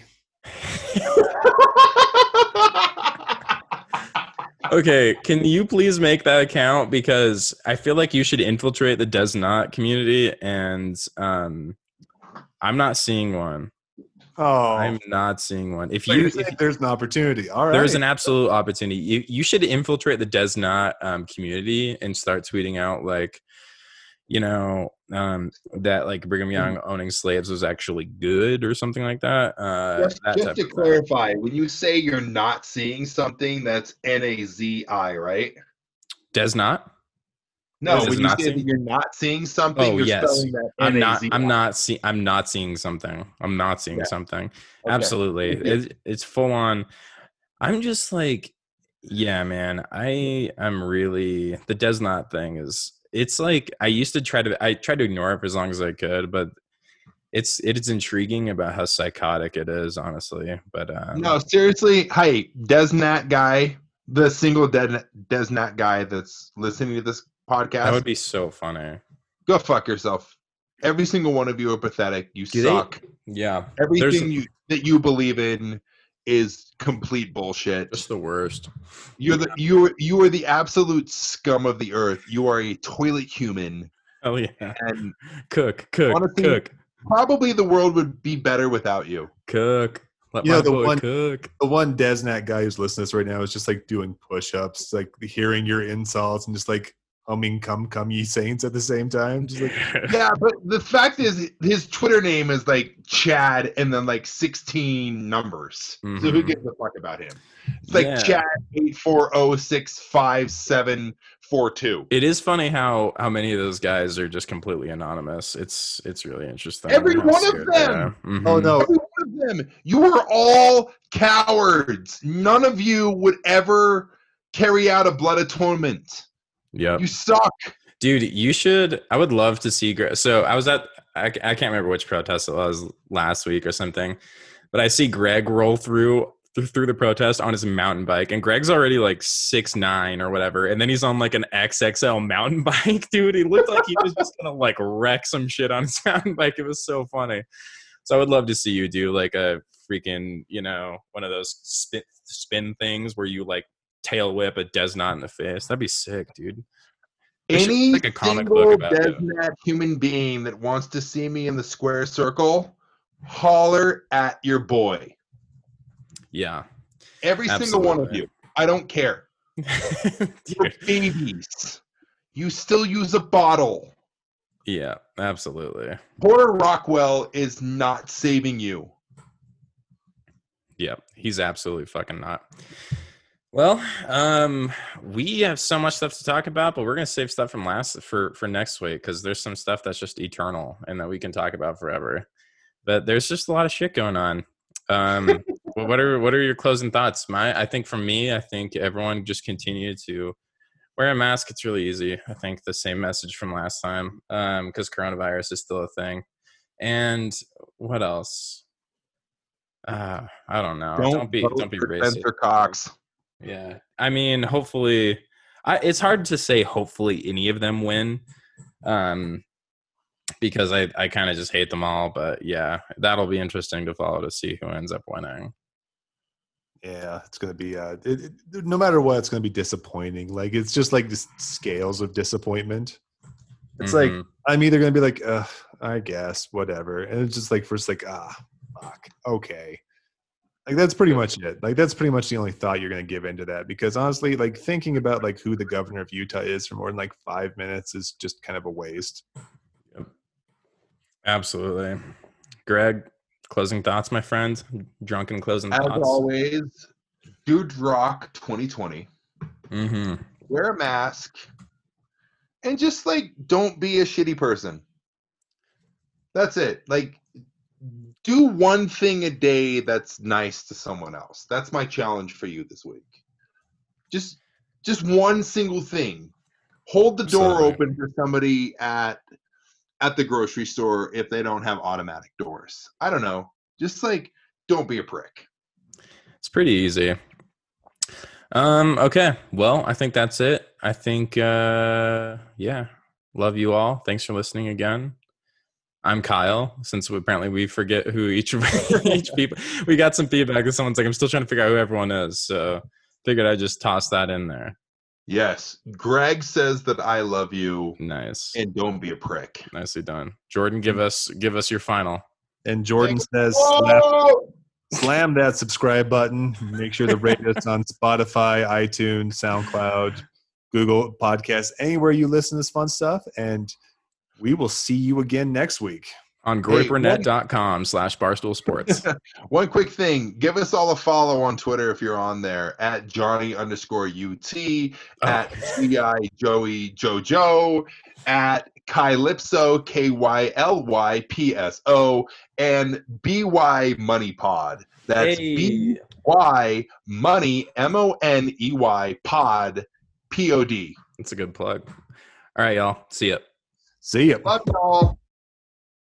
Speaker 1: okay. Can you please make that account because I feel like you should infiltrate the DezNat community and um. I'm not seeing one.
Speaker 4: Oh,
Speaker 1: I'm not seeing one. If
Speaker 4: so
Speaker 1: you, if
Speaker 4: there's an opportunity. All right.
Speaker 1: there's an absolute opportunity. You you should infiltrate the DezNat um, community and start tweeting out like, you know, um, that like Brigham Young owning slaves was actually good or something like that. Uh,
Speaker 2: Just,
Speaker 1: that
Speaker 2: just to clarify, when you say you're not seeing something, that's N A Z I, right?
Speaker 1: Does Not.
Speaker 2: No, when you say that you're not seeing something,
Speaker 1: Oh,
Speaker 2: you're
Speaker 1: yes.
Speaker 2: spelling that
Speaker 1: I'm not. I'm not seeing. I'm not seeing something. I'm not seeing
Speaker 2: Yeah.
Speaker 1: something.
Speaker 2: Okay.
Speaker 1: Absolutely. It, it's full on. I'm just like, yeah, man. I I'm really the DezNat thing is. It's like I used to try to. I tried to ignore it for as long as I could, but it's it is intriguing about how psychotic it is, honestly. But um,
Speaker 2: No, seriously. Hey, does DezNat guy, the single Des- DezNat guy that's listening to this podcast,
Speaker 1: that would be so funny.
Speaker 2: go fuck yourself. Every single one of you are pathetic. You
Speaker 1: Do they-
Speaker 2: suck.
Speaker 1: Yeah,
Speaker 2: Everything you that you believe in is complete bullshit.
Speaker 1: just the worst.
Speaker 2: You're the you are you are the absolute scum of the earth. You are a toilet human,
Speaker 1: Oh yeah,
Speaker 2: and
Speaker 1: cook, cook,
Speaker 2: Honestly,
Speaker 1: cook,
Speaker 2: probably the world would be better without you.
Speaker 1: cook. Let
Speaker 4: You know, the one-
Speaker 1: cook.
Speaker 4: the one DezNat guy who's listening to this right now is just like doing push-ups, like hearing your insults and just like humming "Come, come, ye saints" at the same time. Just like,
Speaker 2: Yeah, but the fact is, his Twitter name is like Chad, and then like sixteen numbers. So who
Speaker 1: Mhm.
Speaker 2: gives a fuck about him? It's like
Speaker 1: Yeah.
Speaker 2: Chad eight four zero six five seven four two.
Speaker 1: It is funny how how many of those guys are just completely anonymous. It's it's really interesting.
Speaker 2: Every one of
Speaker 1: scared
Speaker 2: them!
Speaker 1: they are.
Speaker 4: oh no,
Speaker 2: Every one of them. You are all cowards. None of you would ever carry out a blood atonement.
Speaker 1: Yep.
Speaker 2: You suck.
Speaker 1: Dude, you should. I would love to see. So I was at. I, I can't remember which protest it was last week or something, but I see Greg roll through through, through the protest on his mountain bike, and Greg's already like six nine or whatever, and then he's on like an XXL mountain bike, dude. He looked like he was just gonna like wreck some shit on his mountain bike. It was so funny. So I would love to see you do like a freaking, you know, one of those spin spin things where you like tail whip a DezNat in the face. That'd be sick, dude.
Speaker 2: Any
Speaker 1: make a comic
Speaker 2: single
Speaker 1: book about it.
Speaker 2: DezNat human being that wants to see me in the square circle, holler at your boy.
Speaker 1: Yeah.
Speaker 2: Every single one of you. I don't care. You're babies. You still use a bottle.
Speaker 1: yeah, absolutely.
Speaker 2: Porter Rockwell is not saving you.
Speaker 1: Yeah, he's absolutely fucking not. Well, um, we have so much stuff to talk about, but we're gonna save stuff from last for for next week because there's some stuff that's just eternal and that we can talk about forever. But there's just a lot of shit going on. Um, what are what are your closing thoughts? My, I think for me, I think everyone just continue to wear a mask. It's really easy. I think the same message from last time because coronavirus is still a thing. And what else? Uh, I don't know. Don't, be don't be racist.
Speaker 2: Spencer Cox.
Speaker 1: Yeah, I mean, hopefully, I, it's hard to say. Hopefully, any of them win, um, because I I kind of just hate them all. But yeah, that'll be interesting to follow to see who ends up winning.
Speaker 4: yeah, it's gonna be. Uh, it, it- no matter what, it's gonna be disappointing. Like it's just like this scales of disappointment. It's like
Speaker 1: Mhm.
Speaker 4: I'm either gonna be like, uh, I guess, whatever, and it's just like first like, ah, fuck, okay. Like that's pretty much it. Like that's pretty much the only thought you're gonna give into that because honestly, like thinking about like who the governor of Utah is for more than like five minutes is just kind of a waste. yep.
Speaker 1: absolutely, Greg. Closing thoughts, my friend. Drunken closing
Speaker 2: As
Speaker 1: thoughts.
Speaker 2: always, Dude Rock 2020.
Speaker 1: hmm
Speaker 2: Wear a mask and just like don't be a shitty person. That's it. Like do one thing a day that's nice to someone else. That's my challenge for you this week. Just just one single thing. Hold the door
Speaker 1: Absolutely.
Speaker 2: open for somebody at at the grocery store if they don't have automatic doors. I don't know. Just like don't be a prick.
Speaker 1: It's pretty easy. Um, okay. Well, I think that's it. I think uh yeah. Love you all. Thanks for listening again. I'm Kyle, since we, apparently we forget who each of each people we got some feedback that someone's like, I'm still trying to figure out who everyone is. So figured I'd just toss that in there.
Speaker 2: Yes. Greg says that I love you
Speaker 1: Nice.
Speaker 2: and don't be a prick.
Speaker 1: Nicely done. Jordan, give us give us your final.
Speaker 4: And Jordan says, slap,
Speaker 2: Oh!
Speaker 4: slam that subscribe button. Make sure to rate us on Spotify, iTunes, SoundCloud, Google Podcasts, anywhere you listen to this fun stuff. And we will see you again next week.
Speaker 1: On
Speaker 2: Hey,
Speaker 1: groipernet.com slash barstool sports.
Speaker 2: One quick thing: give us all a follow on Twitter if you're on there at Johnny underscore UT, oh. at Ci Joey Jojo, at Kylypso K Y L Y P S O, and BY Money Pod. That's B Y Money M O N E Y Pod P O D.
Speaker 1: That's a good plug. All right, y'all. See ya.
Speaker 4: See ya.
Speaker 2: Love y'all.